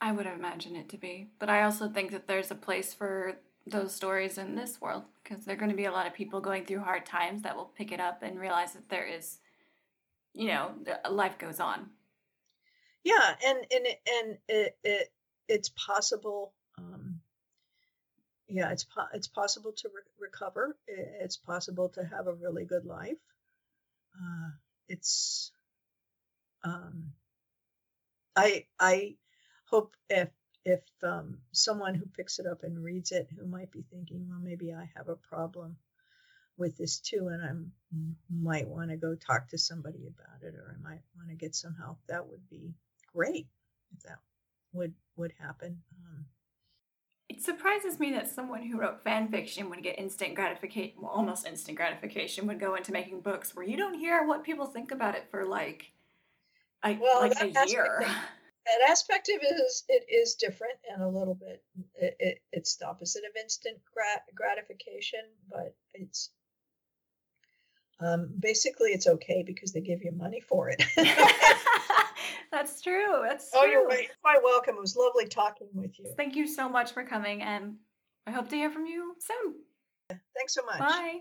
I would imagine it to be, but I also think that there's a place for those stories in this world because there are going to be a lot of people going through hard times that will pick it up and realize that there is, you know, life goes on. Yeah, and and and it, it it's possible yeah, it's po- it's possible to re- recover. It's possible to have a really good life. Uh, it's um, I I hope if if um, someone who picks it up and reads it who might be thinking, well, maybe I have a problem with this too, and I might want to go talk to somebody about it, or I might want to get some help. That would be great if that would would happen. Um, it surprises me that someone who wrote fan fiction would get instant gratification, well, almost instant gratification, would go into making books where you don't hear what people think about it for like, a, well, like a year. Of, that aspect of it is it is different and a little bit it, it it's the opposite of instant grat- gratification, but it's um, basically it's okay because they give you money for it. That's true. That's true. Oh, you're quite welcome. It was lovely talking with you. Thank you so much for coming, and I hope to hear from you soon. Thanks so much. Bye.